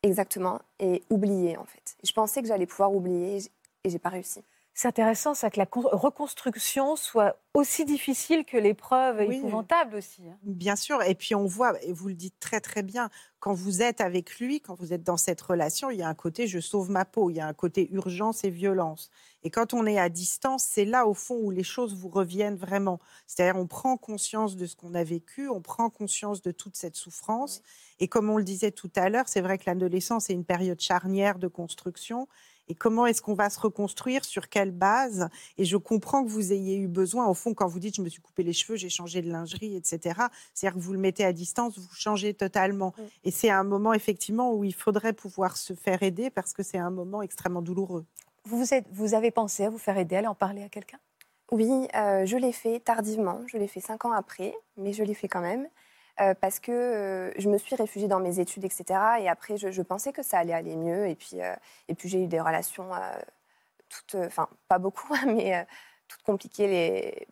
Exactement. Et oublier, en fait. Je pensais que j'allais pouvoir oublier et j'ai pas réussi. C'est intéressant ça que la con- reconstruction soit aussi difficile que l'épreuve Oui. épouvantable aussi. hein. Bien sûr, et puis on voit, et vous le dites très très bien, quand vous êtes avec lui, quand vous êtes dans cette relation, il y a un côté je sauve ma peau, il y a un côté urgence et violence. Et quand on est à distance, c'est là au fond où les choses vous reviennent vraiment. C'est-à-dire on prend conscience de ce qu'on a vécu, on prend conscience de toute cette souffrance. Et comme on le disait tout à l'heure, c'est vrai que l'adolescence est une période charnière de construction. Et comment est-ce qu'on va se reconstruire Sur quelle base? Et je comprends que vous ayez eu besoin, au fond, quand vous dites je me suis coupé les cheveux, j'ai changé de lingerie, etc. C'est-à-dire que vous le mettez à distance, vous changez totalement. Et c'est un moment, effectivement, où il faudrait pouvoir se faire aider parce que c'est un moment extrêmement douloureux. Vous, vous, êtes- vous avez pensé à vous faire aider, à aller en parler à quelqu'un? Oui, euh, je l'ai fait tardivement. Je l'ai fait cinq ans après, mais je l'ai fait quand même. Euh, parce que euh, je me suis réfugiée dans mes études, etc. Et après, je, je pensais que ça allait aller mieux. Et puis, euh, et puis j'ai eu des relations toutes, enfin, pas beaucoup, mais toutes compliquées, les,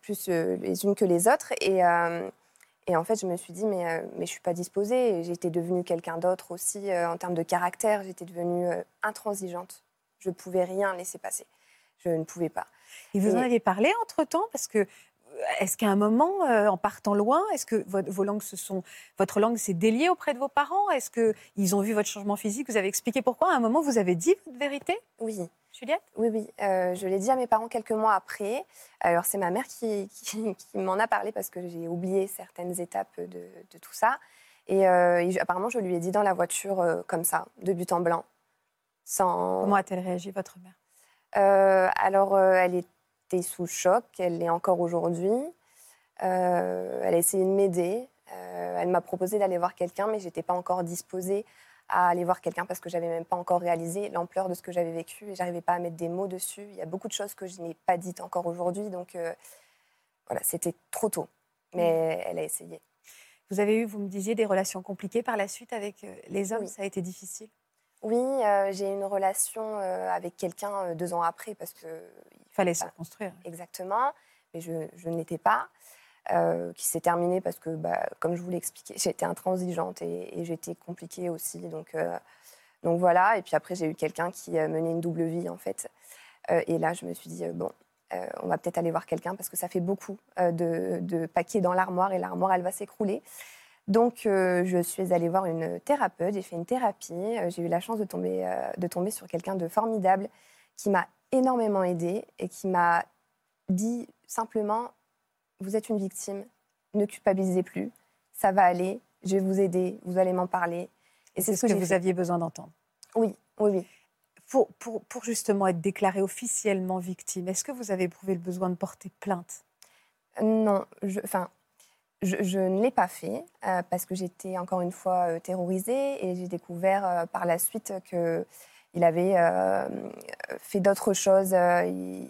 plus les unes que les autres. Et, et en fait, je me suis dit, mais, mais je suis pas disposée. J'étais devenue quelqu'un d'autre aussi en termes de caractère. J'étais devenue intransigeante. Je pouvais rien laisser passer. Je ne pouvais pas. Et vous en aviez parlé entre-temps? Parce que, est-ce qu'à un moment, euh, en partant loin, est-ce que votre, vos langues se sont, votre langue s'est déliée auprès de vos parents? Est-ce qu'ils ont vu votre changement physique? Vous avez expliqué pourquoi? À un moment, vous avez dit votre vérité, Oui. Juliette? Oui, oui. euh, je l'ai dit à mes parents quelques mois après. Alors, c'est ma mère qui, qui- qui m'en a parlé parce que j'ai oublié certaines étapes de, de tout ça. Et, euh, et apparemment, je lui ai dit dans la voiture, comme ça, de but en blanc. Sans... Comment a-t-elle réagi, votre mère? Alors, elle était sous choc. Elle l'est encore aujourd'hui. Euh, elle a essayé de m'aider. Euh, elle m'a proposé d'aller voir quelqu'un, mais j'étais pas encore disposée à aller voir quelqu'un parce que j'avais même pas encore réalisé l'ampleur de ce que j'avais vécu et j'arrivais pas à mettre des mots dessus. Il y a beaucoup de choses que je n'ai pas dites encore aujourd'hui, donc euh, voilà, c'était trop tôt. Mais elle a essayé. Vous avez eu, vous me disiez, des relations compliquées par la suite avec les hommes Oui. Ça a été difficile? Oui, euh, j'ai eu une relation euh, avec quelqu'un deux ans après parce que fallait se Voilà. reconstruire. exactement, mais je, je ne l'étais pas. euh, qui s'est terminée parce que, bah, comme je vous l'ai expliqué, j'étais intransigeante et, et j'étais compliquée aussi. Donc, euh, donc voilà. Et puis après, j'ai eu quelqu'un qui euh, menait une double vie, en fait. Euh, et là, je me suis dit, bon, on va peut-être aller voir quelqu'un parce que ça fait beaucoup de, de paquets dans l'armoire et l'armoire, elle va s'écrouler. Donc, je suis allée voir une thérapeute, j'ai fait une thérapie. J'ai eu la chance de tomber, de tomber sur quelqu'un de formidable qui m'a énormément aidée et qui m'a dit simplement Vous êtes une victime, ne culpabilisez plus, ça va aller, je vais vous aider, vous allez m'en parler. Et c'est ce que, vous fait. aviez besoin d'entendre. Oui, oui, oui. Pour, pour, pour justement être déclarée officiellement victime, est-ce que vous avez éprouvé le besoin de porter plainte? Non, je, enfin, je, je ne l'ai pas fait euh, parce que j'étais encore une fois euh, terrorisée et j'ai découvert euh, par la suite que il avait euh, fait d'autres choses. euh, il,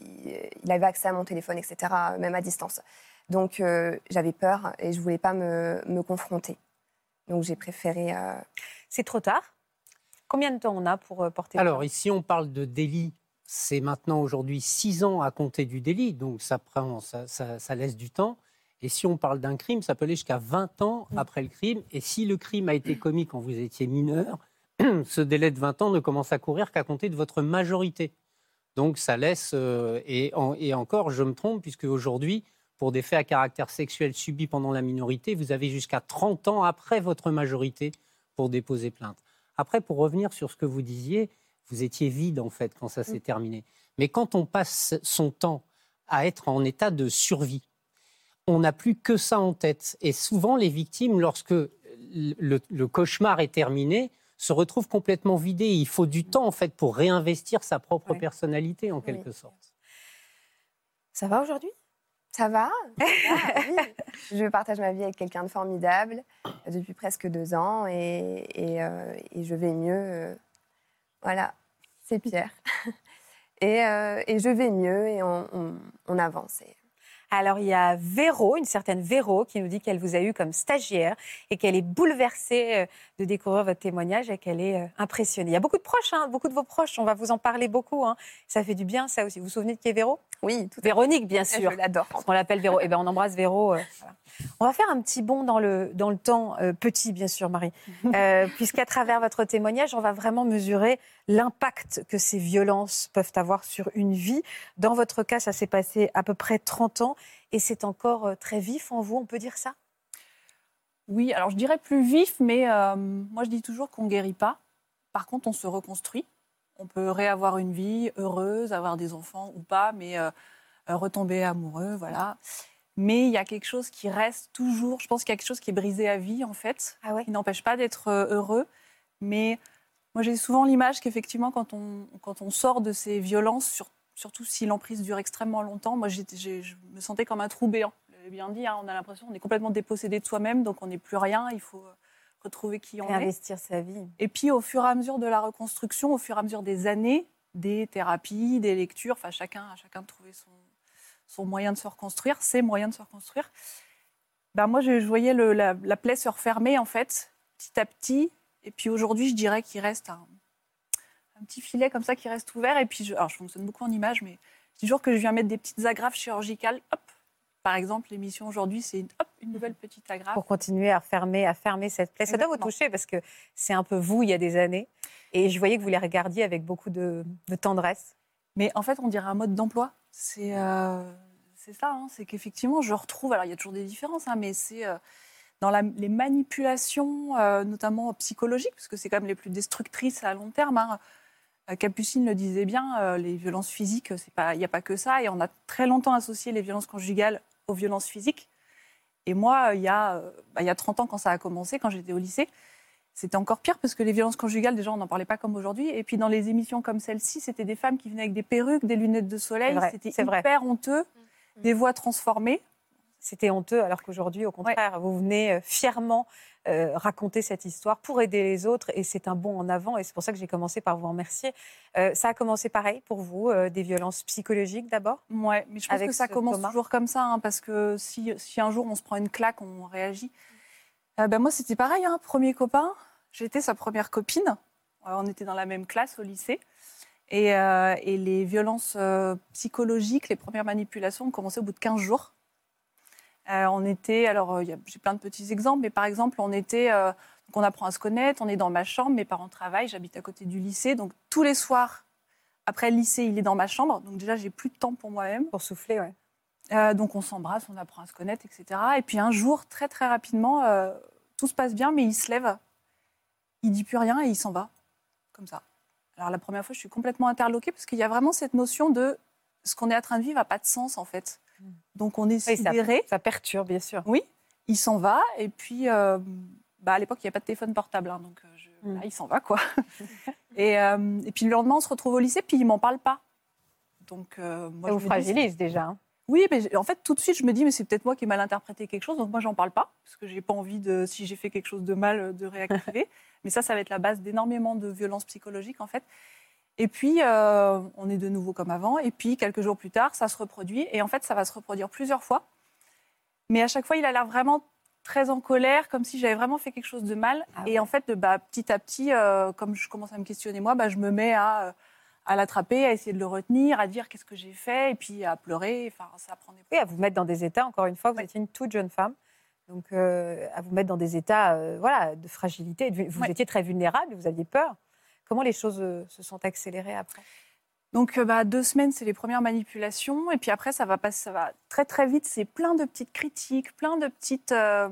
il avait accès à mon téléphone, etc., même à distance. Donc euh, j'avais peur et je voulais pas me, me confronter. Donc j'ai préféré. euh, C'est trop tard Combien de temps on a pour porter Alors, ici, on parle de délit. C'est maintenant aujourd'hui six ans à compter du délit, donc ça, prend, ça, ça- ça laisse du temps. Et si on parle d'un crime, ça peut aller jusqu'à 20 ans Mm. après le crime. Et si le crime a été commis quand vous étiez mineur, ce délai de 20 ans ne commence à courir qu'à compter de votre majorité. Donc ça laisse, euh, et, en- et encore, je me trompe, puisque aujourd'hui, pour des faits à caractère sexuel subis pendant la minorité, vous avez jusqu'à 30 ans après votre majorité pour déposer plainte. Après, pour revenir sur ce que vous disiez, Vous étiez vide, en fait, quand ça s'est terminé. Mais quand on passe son temps à être en état de survie, on n'a plus que ça en tête. Et souvent, les victimes, lorsque le, le cauchemar est terminé, se retrouvent complètement vidées. Il faut du temps, en fait, pour réinvestir sa propre personnalité, en quelque sorte. Ça va aujourd'hui? Ça va, ça va, oui. Je partage ma vie avec quelqu'un de formidable euh, depuis presque deux ans et, et, euh, et je vais mieux. euh, voilà, c'est Pierre. Et, euh, et je vais mieux et on, on- on avance. Alors, il y a Véro, une certaine Véro, qui nous dit qu'elle vous a eu comme stagiaire et qu'elle est bouleversée euh, de découvrir votre témoignage et qu'elle est euh, impressionnée. Il y a beaucoup de proches, hein, beaucoup de vos proches, on va vous en parler beaucoup. hein. Ça fait du bien, ça aussi. Vous vous souvenez de qui est Véro? Oui, tout Véronique, bien fait. sûr. Je l'adore. On l'appelle Véro. Eh ben, on embrasse Véro. euh, voilà. On va faire un petit bond dans le, dans le temps, euh, petit bien sûr, Marie, Euh, puisqu'à travers votre témoignage, on va vraiment mesurer l'impact que ces violences peuvent avoir sur une vie. Dans votre cas, ça s'est passé à peu près 30 ans et c'est encore euh, très vif en vous, on peut dire ça? Oui, alors je dirais plus vif, mais euh, moi je dis toujours qu'on ne guérit pas. Par contre, on se reconstruit. On peut réavoir une vie heureuse, avoir des enfants ou pas, mais euh, retomber amoureux, voilà. Mais il y a quelque chose qui reste toujours. Je pense qu'il y a quelque chose qui est brisé à vie, en fait, Ah ouais? qui n'empêche pas d'être heureux. Mais moi, j'ai souvent l'image qu'effectivement, quand on, quand on sort de ces violences, sur- surtout si l'emprise dure extrêmement longtemps, moi, je me sentais comme un trou béant. Vous l'avez bien dit, hein, on a l'impression qu'on est complètement dépossédé de soi-même, donc on n'est plus rien. Il faut euh, retrouver qui on est. Réinvestir sa vie. Et puis, au fur et à mesure de la reconstruction, au fur et à mesure des années, des thérapies, des lectures, enfin, chacun a chacun de trouver son, son moyen de se reconstruire, ses moyens de se reconstruire. Ben, moi, je, je voyais le- la, la plaie se refermer, en fait, petit à petit. Et puis aujourd'hui, je dirais qu'il reste un, un petit filet comme ça qui reste ouvert. Et puis, je, alors, je fonctionne beaucoup en images, mais je dis toujours que je viens mettre des petites agrafes chirurgicales. Hop. Par exemple, l'émission aujourd'hui, c'est une, nouvelle petite agrafe. Pour continuer à fermer, à fermer cette plaie. Ça doit vous toucher parce que c'est un peu vous il y a des années. Et je voyais que vous les regardiez avec beaucoup de, de tendresse. Mais en fait, on dirait un mode d'emploi. C'est euh, ça, hein, c'est qu'effectivement, je retrouve. Alors, il y a toujours des différences, hein, mais c'est euh, dans la- les manipulations, euh, notamment psychologiques, parce que c'est quand même les plus destructrices à long terme. hein. Euh, Capucine le disait bien, euh, les violences physiques, il n'y a pas que ça. Et on a très longtemps associé les violences conjugales aux violences physiques. Et moi, il y, a, bah, il y a 30 ans, quand ça a commencé, quand j'étais au lycée, c'était encore pire parce que les violences conjugales, déjà, on n'en parlait pas comme aujourd'hui. Et puis, dans les émissions comme celle-ci, c'était des femmes qui venaient avec des perruques, des lunettes de soleil. C'était c'est vrai. hyper honteux. Des voix transformées. C'était honteux, alors qu'aujourd'hui, au contraire, vous venez euh, fièrement euh, raconter cette histoire pour aider les autres, et c'est un bond en avant, et c'est pour ça que j'ai commencé par vous remercier. Euh, ça a commencé pareil pour vous, euh, des violences psychologiques d'abord? Ouais, mais je pense que ça ce commence Thomas? toujours comme ça, hein, parce que si, si un jour on se prend une claque, on réagit. Ben moi, c'était pareil, hein, premier copain. J'étais sa première copine. On était dans la même classe au lycée. Et, euh, et les violences euh, psychologiques, les premières manipulations ont commencé au bout de 15 jours. Euh, on était, alors euh, j'ai plein de petits exemples, mais par exemple, on était, euh, donc on apprend à se connaître, on est dans ma chambre, mes parents travaillent, j'habite à côté du lycée, donc tous les soirs, après le lycée, il est dans ma chambre, donc déjà j'ai plus de temps pour moi-même. Pour souffler, ouais. Euh, donc on s'embrasse, on apprend à se connaître, etc. Et puis un jour, très très rapidement, tout se passe bien, mais il se lève, il dit plus rien et il s'en va, comme ça. Alors la première fois, je suis complètement interloquée parce qu'il y a vraiment cette notion de ce qu'on est en train de vivre n'a pas de sens en fait. Donc on est Oui, ça, sidéré. ça perturbe, bien sûr. Oui, il s'en va et puis euh, bah, à l'époque il n'y a pas de téléphone portable, hein, donc euh, je- Mm. là, il s'en va quoi. et, euh, et puis le lendemain on se retrouve au lycée puis il m'en parle pas. Donc euh, moi, Ça je vous dis, fragilise déjà. hein. oui, mais en fait, tout de suite, je me dis, mais c'est peut-être moi qui ai mal interprété quelque chose, donc moi, j'en parle pas, parce que j'ai pas envie de, si j'ai fait quelque chose de mal, de réactiver. mais ça, ça va être la base d'énormément de violences psychologiques, en fait. Et puis, euh, on est de nouveau comme avant, et puis, quelques jours plus tard, ça se reproduit, et en fait, ça va se reproduire plusieurs fois. Mais à chaque fois, il a l'air vraiment très en colère, comme si j'avais vraiment fait quelque chose de mal. Ah Et en fait, bah, petit à petit, euh, comme je commence à me questionner moi, bah, je me mets à... euh, à l'attraper, à essayer de le retenir, à dire qu'est-ce que j'ai fait, et puis à pleurer. Enfin, ça prend des Oui, à vous mettre dans des états, encore une fois, vous Ouais. étiez une toute jeune femme. Donc, euh, à vous mettre dans des états voilà, de fragilité. Vous Ouais. étiez très vulnérable, vous aviez peur. Comment les choses euh, se sont accélérées après? Donc, euh, bah, deux semaines, c'est les premières manipulations. Et puis après, ça va, passer, ça va très, très vite. C'est plein de petites critiques, plein de petites, euh,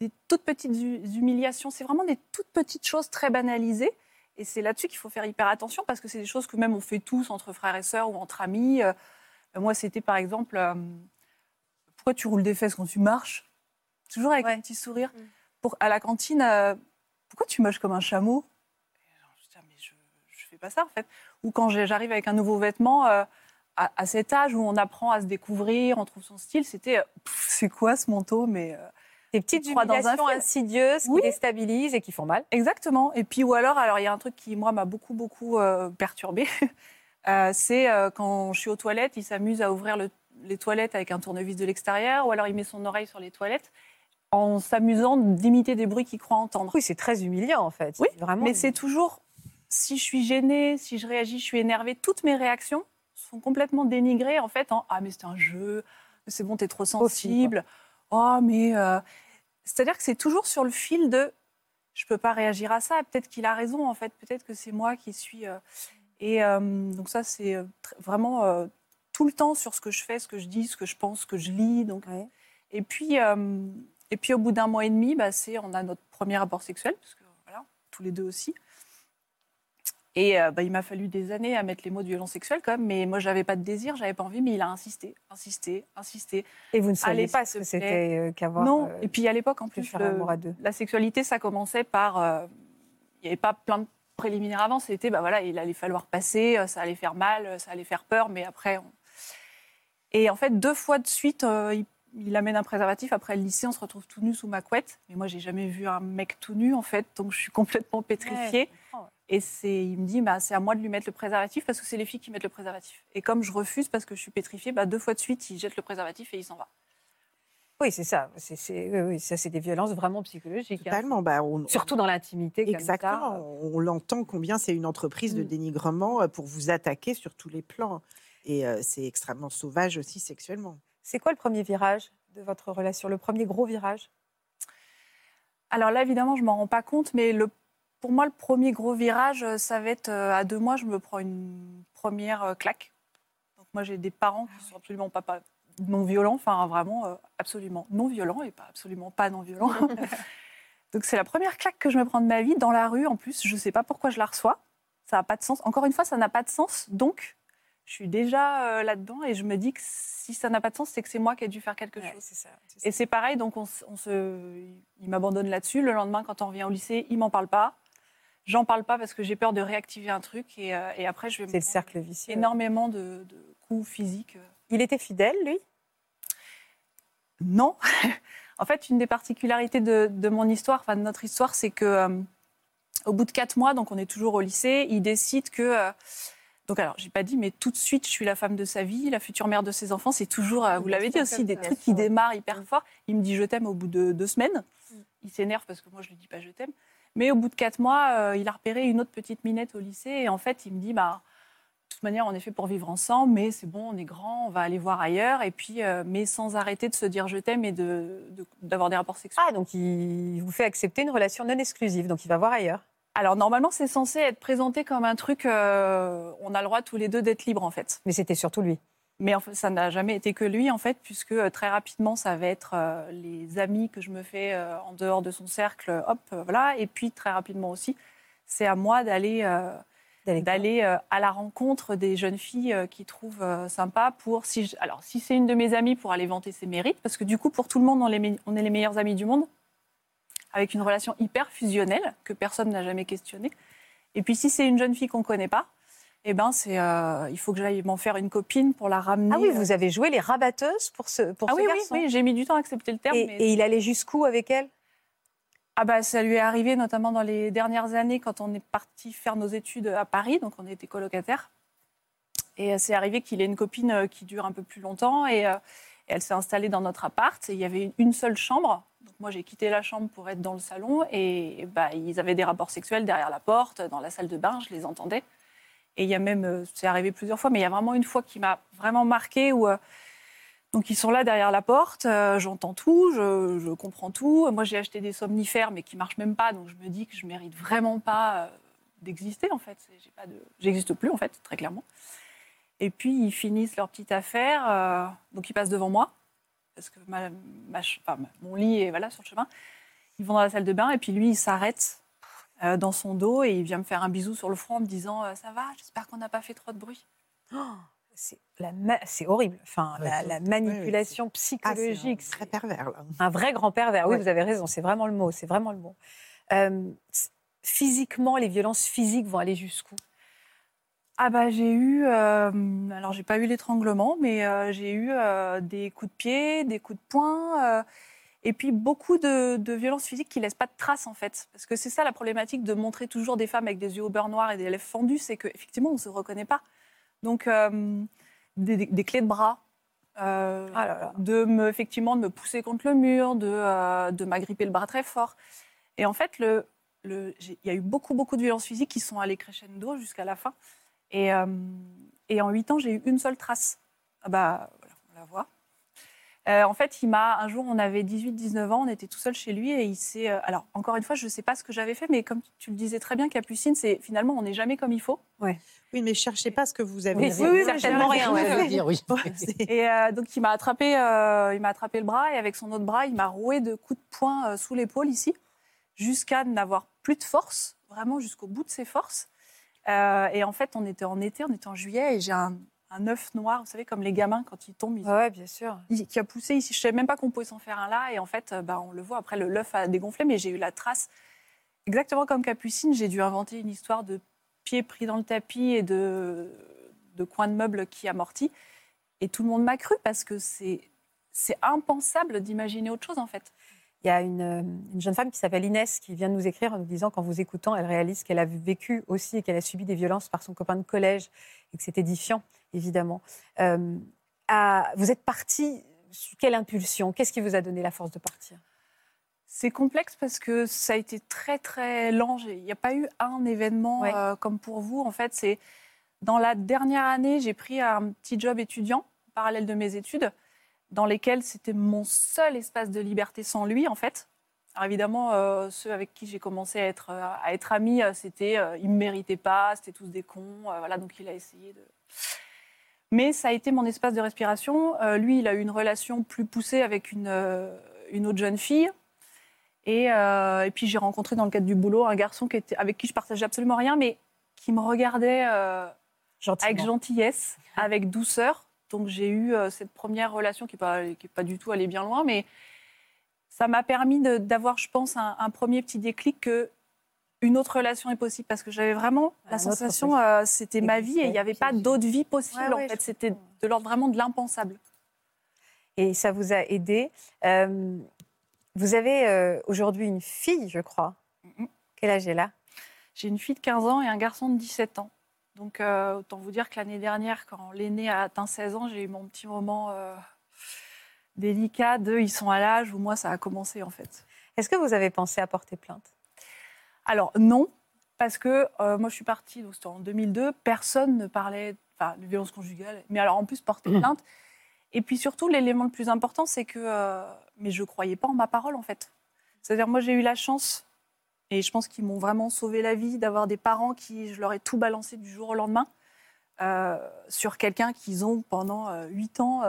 des toutes petites hu- humiliations. C'est vraiment des toutes petites choses très banalisées. Et c'est là-dessus qu'il faut faire hyper attention parce que c'est des choses que même on fait tous entre frères et sœurs ou entre amis. Euh, moi, c'était par exemple, euh, pourquoi tu roules des fesses quand tu marches? Toujours avec un petit sourire. Mm. Pour, à la cantine, euh, pourquoi tu moches comme un chameau Et genre, je dis, Ah, mais je, je fais pas ça en fait. Ou quand j'arrive avec un nouveau vêtement, euh, à, à cet âge où on apprend à se découvrir, on trouve son style, c'était, euh, c'est quoi ce manteau Mais euh, Des petites humiliations insidieuses qui Oui. déstabilisent et qui font mal. Exactement. Et puis, ou alors, alors il y a un truc qui, moi, m'a beaucoup, beaucoup euh, perturbée. C'est quand je suis aux toilettes, il s'amuse à ouvrir le- les toilettes avec un tournevis de l'extérieur, ou alors il met son oreille sur les toilettes en s'amusant d'imiter des bruits qu'il croit entendre. Oui, c'est très humiliant en fait. Oui, vraiment. Mais c'est toujours, si je suis gênée, si je réagis, je suis énervée, toutes mes réactions sont complètement dénigrées en fait en Ah, mais c'est un jeu, c'est bon, t'es trop sensible. Oh, mais. euh, C'est-à-dire que c'est toujours sur le fil de Je peux pas réagir à ça, peut-être qu'il a raison en fait, peut-être que c'est moi qui suis. euh, Et euh, donc, ça, c'est vraiment tout le temps sur ce que je fais, ce que je dis, ce que je pense, ce que je lis. Donc, Ouais. et puis, et puis au bout d'un mois et demi, bah, c'est, on a notre premier rapport sexuel, parce que voilà, tous les deux aussi. Et euh, bah, il m'a fallu des années à mettre les mots de violence sexuelle quand même, mais moi j'avais pas de désir, j'avais pas envie, mais il a insisté, insisté, insisté. Et vous ne saviez pas ce que c'était euh, qu'avoir. non, euh, et puis à l'époque en plus, faire le- amour à deux. la sexualité ça commençait par, euh, il n'y avait pas plein de préliminaires avant, c'était bah voilà, il allait falloir passer, ça allait faire mal, ça allait faire peur, mais après. on- Et en fait deux fois de suite, euh, il, il amène un préservatif. Après le lycée, on se retrouve tout nu sous ma couette. Mais moi, j'ai jamais vu un mec tout nu en fait, donc je suis complètement pétrifiée. Ouais. Et c'est, il me dit, bah, c'est à moi de lui mettre le préservatif parce que c'est les filles qui mettent le préservatif. Et comme je refuse parce que je suis pétrifiée, bah, deux fois de suite, il jette le préservatif et il s'en va. Oui, c'est ça. Oui, ça, c'est des violences vraiment psychologiques. hein. Totalement. Bah, on- Surtout dans l'intimité. comme Exactement. ça. On l'entend combien c'est une entreprise de Mm. dénigrement euh, pour vous attaquer sur tous les plans. Et euh, c'est extrêmement sauvage aussi sexuellement. C'est quoi le premier virage de votre relation Le premier gros virage? Alors là, évidemment, je m'en rends pas compte, mais le, pour moi, le premier gros virage, euh, ça va être euh, à deux mois, je me prends une première euh, claque. Donc moi, j'ai des parents qui sont absolument pas, pas non violents, enfin vraiment absolument non violents et pas absolument pas non violents. Donc c'est la première claque que je me prends de ma vie dans la rue. En plus, je sais pas pourquoi je la reçois. Ça n'a pas de sens. Encore une fois, ça n'a pas de sens. Donc, je suis déjà euh, là-dedans et je me dis que si ça n'a pas de sens, c'est que c'est moi qui ai dû faire quelque Ouais, chose. ça. Et c'est pareil, donc on, on se, il m'abandonne là-dessus. Le lendemain, quand on revient au lycée, il m'en parle pas. J'en parle pas parce que j'ai peur de réactiver un truc et, euh, et après je vais me C'est le cercle vicieux. énormément de, de coups physiques. Il était fidèle, lui? Non. en fait, une des particularités de, de mon histoire, enfin de notre histoire, c'est que euh, au bout de quatre mois, donc on est toujours au lycée, il décide que euh, donc alors j'ai pas dit, mais tout de suite, je suis la femme de sa vie, la future mère de ses enfants. C'est toujours, vous l'avez dit aussi, des trucs qui démarrent hyper fort. Il me dit je t'aime au bout de deux semaines. Il s'énerve parce que moi je lui dis pas je t'aime. Mais au bout de quatre mois, euh, il a repéré une autre petite minette au lycée et en fait il me dit bah de toute manière on est fait pour vivre ensemble, mais c'est bon, on est grand, on va aller voir ailleurs et puis euh, mais sans arrêter de se dire je t'aime et de de- d'avoir des rapports sexuels. Ah, donc il vous fait accepter une relation non exclusive. Donc il va voir ailleurs. Alors normalement c'est censé être présenté comme un truc, euh, on a le droit tous les deux d'être libres en fait. Mais c'était surtout lui. Mais en fait, ça n'a jamais été que lui, en fait, puisque euh, très rapidement, ça va être euh, les amis que je me fais euh, en dehors de son cercle, hop, voilà. Et puis, très rapidement aussi, c'est à moi d'aller euh, à la rencontre des jeunes filles qui trouvent sympa pour si je- alors si c'est une de mes amies pour aller vanter ses mérites parce que du coup pour tout le monde on, les me- on est les meilleurs amis du monde avec une relation hyper fusionnelle que personne n'a jamais questionnée et puis si c'est une jeune fille qu'on connaît pas eh ben c'est euh, il faut que j'aille m'en faire une copine pour la ramener Ah oui, euh, vous avez joué les rabatteuses pour ce, pour ah ce oui, oui, garçon. oui, j'ai mis du temps à accepter le terme. Et, mais- et il allait jusqu'où avec elle? Ah bah, ça lui est arrivé notamment dans les dernières années quand on est parti faire nos études à Paris, donc on était colocataires. Et euh, c'est arrivé qu'il ait une copine qui dure un peu plus longtemps et, et elle s'est installée dans notre appart et il y avait une seule chambre. Donc moi j'ai quitté la chambre pour être dans le salon et bah, ils avaient des rapports sexuels derrière la porte, dans la salle de bain, je les entendais. Et il y a même, euh, c'est arrivé plusieurs fois, mais il y a vraiment une fois qui m'a vraiment marqué euh, donc ils sont là derrière la porte, euh, j'entends tout, je, comprends tout. Moi j'ai acheté des somnifères mais qui marchent même pas, donc je me dis que je mérite vraiment pas d'exister en fait. J'ai pas j'existe plus en fait, très clairement. Et puis ils finissent leur petite affaire, donc ils passent devant moi parce que mon lit est voilà sur le chemin. Ils vont dans la salle de bain et puis lui il s'arrête dans son dos et il vient me faire un bisou sur le front en me disant euh, Ça va, j'espère qu'on n'a pas fait trop de bruit. C'est la ma- c'est horrible. Enfin, Ouais, la, manipulation Ah, c'est psychologique. un très pervers, là. Un vrai grand pervers, oui, Ouais. vous avez raison, c'est vraiment le mot, c'est vraiment le mot. Euh, physiquement, les violences physiques vont aller jusqu'où? Ah bah j'ai eu, euh, alors j'ai pas eu l'étranglement, mais euh, j'ai eu euh, des coups de pied, des coups de poing, euh, et puis beaucoup de, de violences physiques qui laissent pas de traces en fait. Parce que c'est ça la problématique de montrer toujours des femmes avec des yeux au beurre noir et des lèvres fendues, c'est qu'effectivement on se reconnaît pas. Donc euh, des, des- des clés de bras, euh, Ah là là. de me effectivement de me pousser contre le mur, de, euh, de m'agripper le bras très fort. Et en fait le, il y a eu beaucoup beaucoup de violences physiques qui sont allées crescendo jusqu'à la fin. Et, et en huit ans, j'ai eu une seule trace. Ah bah, voilà, on la voit. Euh, en fait, il m'a un jour, on avait 18-19 ans, on était tout seul chez lui et il s'est. euh, alors, encore une fois, je ne sais pas ce que j'avais fait, mais comme tu le disais très bien, Capucine, c'est finalement, on n'est jamais comme il faut. Oui, mais cherchez pas ce que vous avez Oui, fait. oui, certainement rien. ouais. Dire, oui. Et euh, donc, il m'a attrapé, euh, il m'a attrapé le bras et avec son autre bras, il m'a roué de coups de poing euh, sous l'épaule ici, jusqu'à n'avoir plus de force, vraiment jusqu'au bout de ses forces. Euh, et en fait, on était en été, on était en juillet, et j'ai un, un œuf noir, vous savez, comme les gamins quand ils tombent, ils- Ouais, bien sûr. il- qui a poussé ici. Je savais même pas qu'on pouvait s'en faire un là, et en fait, euh, bah, on le voit. Après, le- l'œuf a dégonflé, mais j'ai eu la trace. Exactement comme Capucine, j'ai dû inventer une histoire de pieds pris dans le tapis et de, de coins de meubles qui amortis. Et tout le monde m'a cru parce que c'est impensable d'imaginer autre chose en fait. Il y a une, euh, une jeune femme qui s'appelle Inès qui vient de nous écrire en nous disant qu'en vous écoutant, elle réalise qu'elle a vécu aussi et qu'elle a subi des violences par son copain de collège et que c'est édifiant, évidemment. Euh, à- vous êtes partie sur quelle impulsion? Qu'est-ce qui vous a donné la force de partir? C'est complexe parce que ça a été très très lent. Il n'y a pas eu un événement Ouais. euh, comme pour vous. En fait, c'est dans la dernière année, j'ai pris un petit job étudiant parallèle de mes études, dans lesquels c'était mon seul espace de liberté sans lui, en fait. Alors évidemment, euh, ceux avec qui j'ai commencé à être, euh, à être amie, euh, c'était, euh, ils me méritaient pas, c'était tous des cons, euh, voilà. Donc il a essayé de. Mais ça a été mon espace de respiration. Lui, il a eu une relation plus poussée avec une, une autre jeune fille. Et, et puis j'ai rencontré dans le cadre du boulot un garçon qui était, avec qui je partageais absolument rien, mais qui me regardait avec gentillesse, avec douceur. Donc j'ai eu euh, cette première relation qui n'est pas, pas du tout allée bien loin, mais ça m'a permis d'avoir, je pense, un, un premier petit déclic que une autre relation est possible. Parce que j'avais vraiment la sensation euh, c'était ma vie et il n'y avait pas d'autre vie possible Ouais, ouais, en fait c'était de l'ordre vraiment de l'impensable. Et ça vous a aidé. Euh, vous avez euh, aujourd'hui une fille, je crois. Quel âge elle a? J'ai une fille de 15 ans et un garçon de 17 ans. Donc, euh, autant vous dire que l'année dernière, quand l'aîné a atteint 16 ans, j'ai eu mon petit moment euh, délicat de ils sont à l'âge où moi, ça a commencé en fait. Est-ce que vous avez pensé à porter plainte? Alors, non, parce que euh, moi, je suis partie, donc c'était en 2002, personne ne parlait enfin, de violence conjugale, mais alors en plus, porter plainte. Et puis surtout, l'élément le plus important, c'est que mais je ne croyais pas en ma parole en fait. C'est-à-dire, moi, j'ai eu la chance, et je pense qu'ils m'ont vraiment sauvé la vie, d'avoir des parents qui, je leur ai tout balancé du jour au lendemain euh, sur quelqu'un qu'ils ont pendant euh, huit ans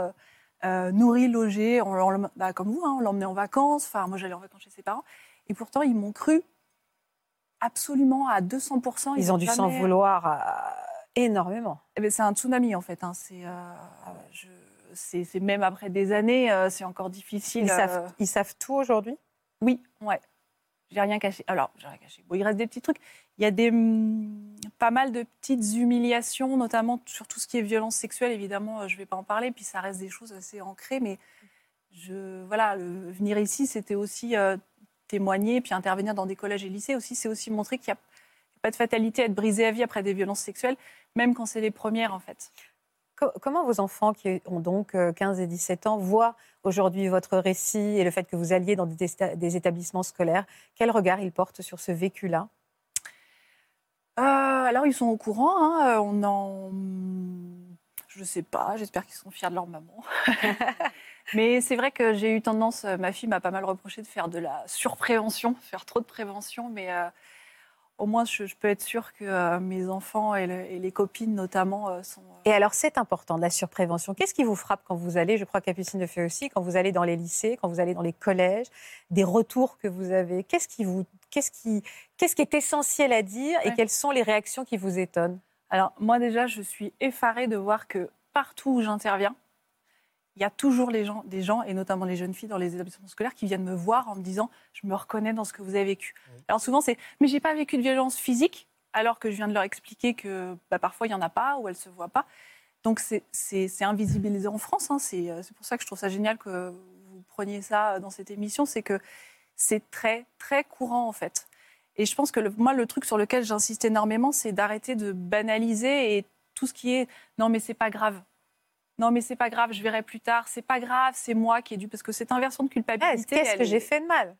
euh, nourri, logé, on, on l'em- bah, comme vous, hein, on l'emmenait en vacances, enfin, moi, j'allais en vacances chez ses parents, et pourtant, ils m'ont cru absolument à 200%. Ils ont dû s'en vouloir énormément. eh ben, c'est un tsunami en fait. hein. C'est, je- même après des années, c'est encore difficile. Ils, savent, ils savent tout aujourd'hui? Oui, ouais. J'ai rien caché. Alors, j'ai rien caché. Bon, il reste des petits trucs. Il y a des, hum, pas mal de petites humiliations, notamment sur tout ce qui est violence sexuelle. Évidemment, euh, je ne vais pas en parler. Puis ça reste des choses assez ancrées. Mais voilà, venir ici, c'était aussi euh, témoigner, puis intervenir dans des collèges et lycées aussi. C'est aussi montrer qu'il n'y a pas de fatalité à être brisé à vie après des violences sexuelles, même quand c'est les premières, en fait. Co- Comment vos enfants, qui ont donc euh, 15 et 17 ans, voient aujourd'hui votre récit et le fait que vous alliez dans des, établissements scolaires Quel regard ils portent sur ce vécu-là? Euh, alors, ils sont au courant. hein, euh, on en. Je sais pas, j'espère qu'ils sont fiers de leur maman. Mais c'est vrai que j'ai eu tendance, euh, ma fille m'a pas mal reproché de faire de la surprévention, faire trop de prévention. Mais euh, au moins je, je peux être sûre que euh, mes enfants et, le- et les copines notamment euh, sont. euh, Et alors, c'est important, de la surprévention. Qu'est-ce qui vous frappe quand vous allez, je crois Capucine le fait aussi, quand vous allez dans les lycées, quand vous allez dans les collèges, des retours que vous avez? Qu'est-ce qui, vous, qu'est-ce qui, qu'est-ce qui est essentiel à dire et quelles sont les réactions qui vous étonnent? Alors moi déjà, je suis effarée de voir que partout où j'interviens, il y a toujours les gens, des gens, et notamment les jeunes filles dans les établissements scolaires, qui viennent me voir en me disant « je me reconnais dans ce que vous avez vécu Alors souvent c'est « mais j'ai pas vécu de violence physique », alors que je viens de leur expliquer que bah, parfois il y en a pas ou elles se voient pas. Donc c'est- invisibilisé en France. hein. C'est euh, c'est pour ça que je trouve ça génial que vous preniez ça dans cette émission. C'est que c'est très très courant en fait. Et je pense que le- moi, le truc sur lequel j'insiste énormément, c'est d'arrêter de banaliser et tout ce qui est non, mais c'est pas grave. Non, mais c'est pas grave, je verrai plus tard. C'est pas grave, c'est moi qui ai dû. Parce que cette inversion de culpabilité. Qu'est-ce que est- j'ai fait de mal?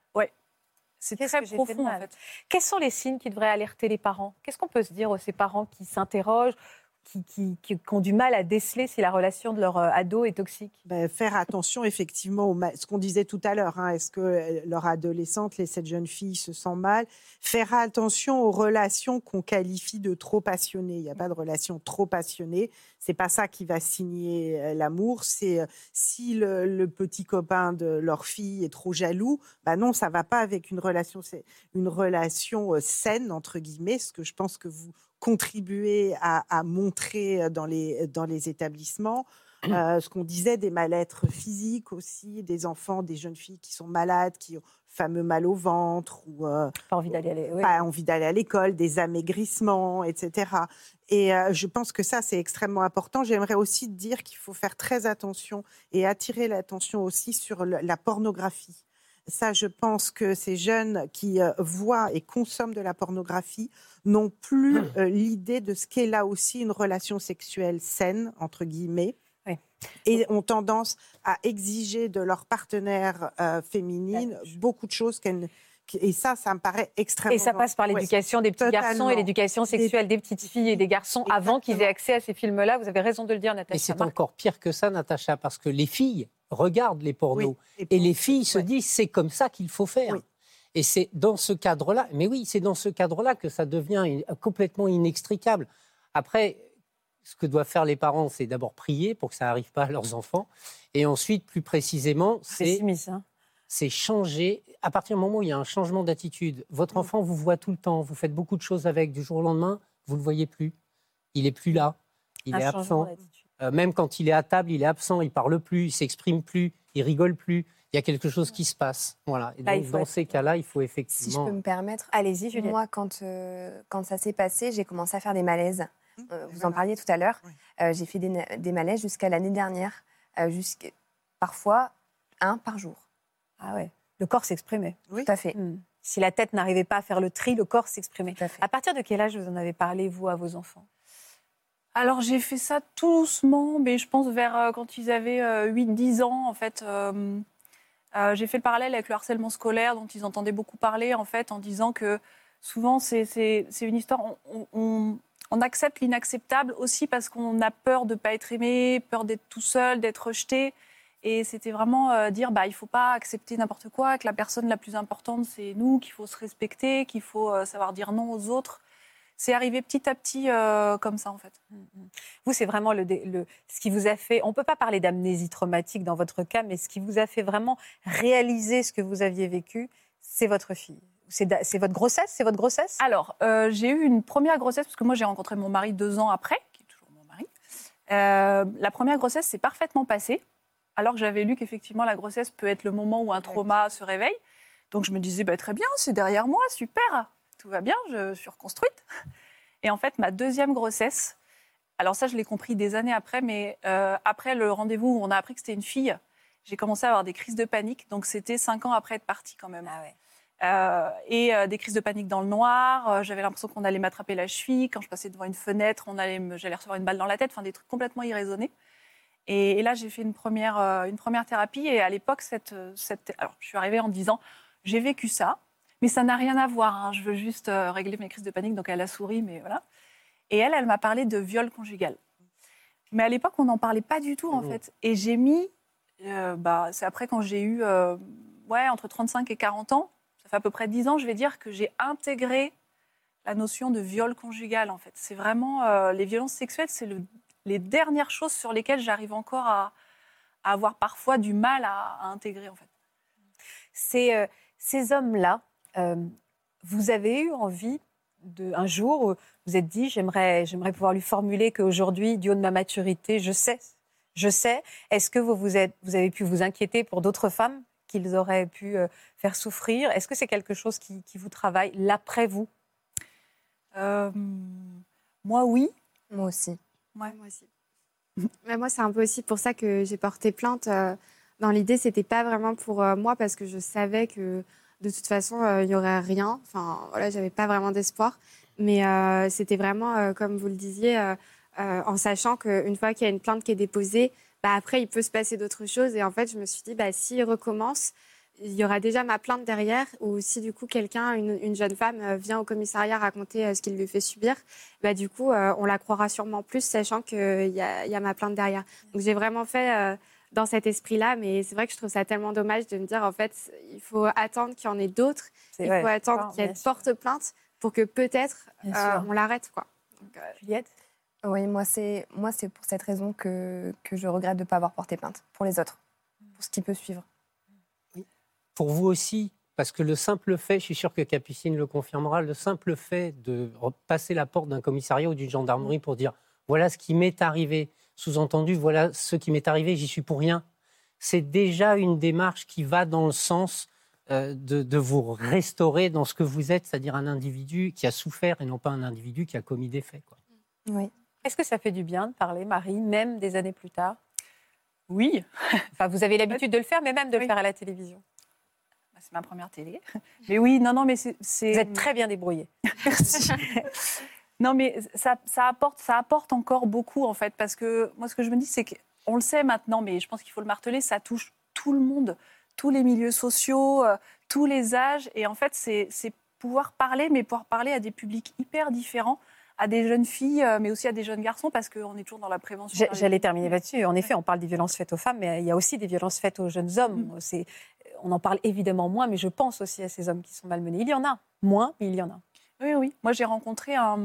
C'est Qu'est-ce très que j'ai fait de profond, en mal? fait. Quels sont les signes qui devraient alerter les parents? Qu'est-ce qu'on peut se dire aux ces parents qui s'interrogent, qui, ont du mal à déceler si la relation de leur euh, ado est toxique Ben, faire attention effectivement ma- ce qu'on disait tout à l'heure. hein, Est-ce que euh, leur adolescente, les cette jeune fille, se sent mal? Faire attention aux relations qu'on qualifie de trop passionnées. Il n'y a pas de relation trop passionnée. C'est pas ça qui va signer euh, l'amour. C'est si le, petit copain de leur fille est trop jaloux, bah non, ça va pas avec une relation. Une relation saine entre guillemets. Ce que je pense que vous contribuez à, à montrer euh, dans les dans les établissements. Euh, ce qu'on disait des mal-être physiques aussi, des enfants, des jeunes filles qui sont malades, qui ont fameux mal au ventre ou euh, Pas envie d'aller. aller- oui. pas envie d'aller à l'école, des amaigrissements, etc. Et euh, je pense que ça, c'est extrêmement important. J'aimerais aussi dire qu'il faut faire très attention et attirer l'attention aussi sur le- la pornographie. Ça, je pense que ces jeunes qui euh, voient et consomment de la pornographie n'ont plus euh, l'idée de ce qu'est là aussi une relation sexuelle saine, entre guillemets. Oui. Et ont tendance à exiger de leur partenaire euh, féminine beaucoup de choses qu'elles ne- et ça, ça me paraît extrêmement. Et ça passe par Ouais. l'éducation des petits garçons et l'éducation sexuelle des petites filles et des garçons avant qu'ils aient accès à ces films-là. Vous avez raison de le dire, Natacha. c'est Marc encore pire que ça, Natacha, parce que les filles regardent les pornos. Oui. Et les filles se Ouais. disent c'est comme ça qu'il faut faire. Oui. Et c'est dans ce cadre-là, mais oui, c'est dans ce cadre-là que ça devient complètement inextricable. Après, ce que doivent faire les parents, c'est d'abord prier pour que ça n'arrive pas à leurs enfants. Et ensuite, plus précisément, C'est hein. c'est changer. À partir du moment où il y a un changement d'attitude, votre enfant vous voit tout le temps, vous faites beaucoup de choses avec, du jour au lendemain, vous ne le voyez plus. Il est plus là, il Un est absent. Euh, même quand il est à table, il est absent, il parle plus, il s'exprime plus, il rigole plus. Il y a quelque chose qui se passe. Voilà. Et Là, il donc, faut dans être- ces cas-là, il faut Si je effectivement. peux me permettre, Allez-y, Juliette. moi, quand, euh, quand ça s'est passé, j'ai commencé à faire des malaises. Mmh, Euh, vous en parliez tout à l'heure. Oui. Euh, j'ai fait des, malaises jusqu'à l'année dernière, euh, jusqu'à- parfois un par jour. Ah ouais. Le corps s'exprimait. Oui. Tout à fait. Hmm. Si la tête n'arrivait pas à faire le tri, le corps s'exprimait. Tout à fait. À partir de quel âge vous en avez parlé, vous, à vos enfants? Alors j'ai fait ça tout doucement, mais je pense vers euh, quand ils avaient 8-10 ans, en fait. euh, euh, j'ai fait le parallèle avec le harcèlement scolaire dont ils entendaient beaucoup parler, en fait, en disant que souvent c'est une histoire, on, on- accepte l'inacceptable aussi parce qu'on a peur de ne pas être aimé, peur d'être tout seul, d'être rejeté. Et c'était vraiment euh, dire, bah, il ne faut pas accepter n'importe quoi, que la personne la plus importante, c'est nous, qu'il faut se respecter, qu'il faut euh, savoir dire non aux autres. C'est arrivé petit à petit euh, comme ça, en fait. Vous, c'est vraiment le, ce qui vous a fait. On ne peut pas parler d'amnésie traumatique dans votre cas, mais ce qui vous a fait vraiment réaliser ce que vous aviez vécu, c'est votre fille. C'est votre grossesse? C'est votre grossesse? Alors, euh, j'ai eu une première grossesse, parce que moi, j'ai rencontré mon mari deux ans après, qui est toujours mon mari. Euh, la première grossesse s'est parfaitement passée, alors que j'avais lu qu'effectivement, la grossesse peut être le moment où un trauma se réveille. Donc, je me disais, bah, très bien, c'est derrière moi, super, tout va bien, je suis reconstruite. Et en fait, ma deuxième grossesse, alors ça, je l'ai compris des années après, mais euh, après le rendez-vous où on a appris que c'était une fille, j'ai commencé à avoir des crises de panique. Donc, c'était cinq ans après être partie quand même. Ah ouais. Euh, et euh, des crises de panique dans le noir. J'avais l'impression qu'on allait m'attraper la cheville. Quand je passais devant une fenêtre, on allait me- j'allais recevoir une balle dans la tête. Enfin, des trucs complètement irraisonnés. Et, et là, j'ai fait une première, une première thérapie. Et à l'époque, cette, cette, alors, je suis arrivée en disant j'ai vécu ça, mais ça n'a rien à voir. hein. Je veux juste euh, régler mes crises de panique. Donc, elle a souri, mais voilà. Et elle, elle m'a parlé de viol conjugal. Mais à l'époque, on n'en parlait pas du tout, en Mmh. fait. Et j'ai mis, euh, bah, c'est après quand j'ai eu, euh, ouais, entre 35 et 40 ans, ça fait à peu près 10 ans, je vais dire, que j'ai intégré la notion de viol conjugal, en fait. C'est vraiment euh, les violences sexuelles, c'est le- les dernières choses sur lesquelles j'arrive encore à, à avoir parfois du mal à, à intégrer, en fait. Ces, ces hommes-là, euh, vous avez eu envie, de, un jour, où vous êtes dit, j'aimerais, j'aimerais pouvoir lui formuler qu'aujourd'hui, du haut de ma maturité, je sais, je sais. Est-ce que vous, vous, êtes, vous avez pu vous inquiéter pour d'autres femmes qu'ils auraient pu euh, faire souffrir? Est-ce que c'est quelque chose qui, qui vous travaille l'après vous? Euh, moi, oui. Moi aussi. Ouais, moi aussi. Mais moi, c'est un peu aussi pour ça que j'ai porté plainte. euh, dans l'idée, c'était pas vraiment pour euh, moi parce que je savais que de toute façon, euh, il y aurait rien. Enfin, voilà, j'avais pas vraiment d'espoir. Mais euh, c'était vraiment, euh, comme vous le disiez, en sachant qu'une fois qu'il y a une plainte qui est déposée, bah, après, il peut se passer d'autres choses. Et en fait, je me suis dit, bah, s'il recommence, il y aura déjà ma plainte derrière. Ou si du coup, quelqu'un, une, une jeune femme, vient au commissariat raconter ce qu'il lui fait subir, bah, du coup, on la croira sûrement plus, sachant qu'il y y a ma plainte derrière. Donc, j'ai vraiment fait dans cet esprit-là, mais c'est vrai que je trouve ça tellement dommage de me dire, en fait, il faut attendre qu'il y en ait d'autres, il faut attendre qu'il y ait porte plainte pour que peut-être euh, on l'arrête, quoi. Donc, euh, Juliette? Oui, moi, c'est moi, c'est pour cette raison que, que je regrette de ne pas avoir porté plainte pour les autres, pour ce qui peut suivre. pour vous aussi, parce que le simple fait, je suis sûr que Capucine le confirmera, le simple fait de passer la porte d'un commissariat ou d'une gendarmerie pour dire voilà ce qui m'est arrivé, sous-entendu voilà ce qui m'est arrivé, j'y suis pour rien, c'est déjà une démarche qui va dans le sens euh, de, de vous restaurer dans ce que vous êtes, c'est-à-dire un individu qui a souffert et non pas un individu qui a commis des faits. Quoi. Oui. Est-ce que ça fait du bien de parler, Marie, même des années plus tard? Oui, Enfin, vous avez l'habitude de le faire, mais même de le faire à la télévision. Bah, c'est ma première télé. Mais oui, non, non, mais c'est... c'est- Vous êtes très bien débrouillée. Merci. non, mais ça, ça, apporte, ça apporte encore beaucoup, en fait, parce que moi, ce que je me dis, c'est qu'on le sait maintenant, mais je pense qu'il faut le marteler, ça touche tout le monde, tous les milieux sociaux, euh, tous les âges. Et en fait, c'est pouvoir parler, mais pouvoir parler à des publics hyper différents, à des jeunes filles, euh, mais aussi à des jeunes garçons, parce qu'on est toujours dans la prévention. J'allais terminer là-dessus. En effet, on parle des violences faites aux femmes, mais il y a aussi des violences faites aux jeunes hommes. C'est- On en parle évidemment moins, mais je pense aussi à ces hommes qui sont malmenés. Il y en a moins, mais il y en a. Oui, oui. Moi, j'ai rencontré un.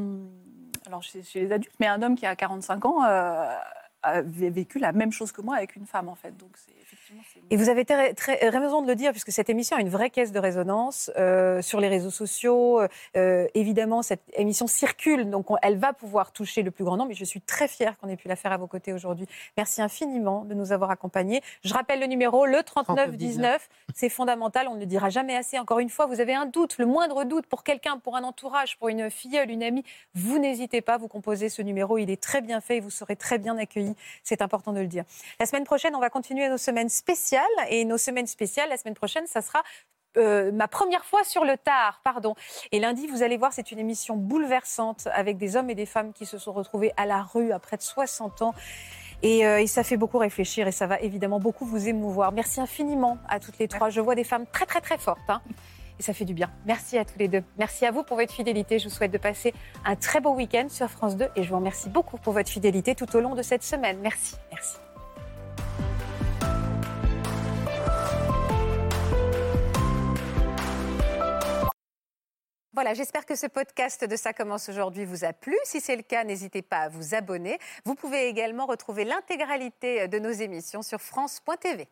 Alors, chez, les adultes, mais un homme qui a 45 ans euh, avait vécu la même chose que moi avec une femme, en fait. Donc, c'est effectivement. Et vous avez très, très raison de le dire, puisque cette émission a une vraie caisse de résonance euh, sur les réseaux sociaux. Euh, évidemment, cette émission circule, donc on- elle va pouvoir toucher le plus grand nombre. Et je suis très fière qu'on ait pu la faire à vos côtés aujourd'hui. Merci infiniment de nous avoir accompagnés. Je rappelle le numéro, le 3919. C'est fondamental, on ne le dira jamais assez. Encore une fois, vous avez un doute, le moindre doute pour quelqu'un, pour un entourage, pour une filleule, une amie, vous n'hésitez pas, vous composez ce numéro. Il est très bien fait et vous serez très bien accueillis. C'est important de le dire. La semaine prochaine, on va continuer nos semaines spéciales. Et nos semaines spéciales, la semaine prochaine, ça sera euh, ma première fois sur le tard, pardon. Et lundi, vous allez voir, c'est une émission bouleversante avec des hommes et des femmes qui se sont retrouvés à la rue à près de 60 ans. Et, euh, et ça fait beaucoup réfléchir et ça va évidemment beaucoup vous émouvoir. Merci infiniment à toutes les trois. Je vois des femmes très très très fortes. hein. Et ça fait du bien. Merci à tous les deux. Merci à vous pour votre fidélité. Je vous souhaite de passer un très beau week-end sur France 2 et je vous remercie beaucoup pour votre fidélité tout au long de cette semaine. Merci. Merci. Voilà, j'espère que ce podcast de Ça commence aujourd'hui vous a plu. Si c'est le cas, n'hésitez pas à vous abonner. Vous pouvez également retrouver l'intégralité de nos émissions sur France.tv.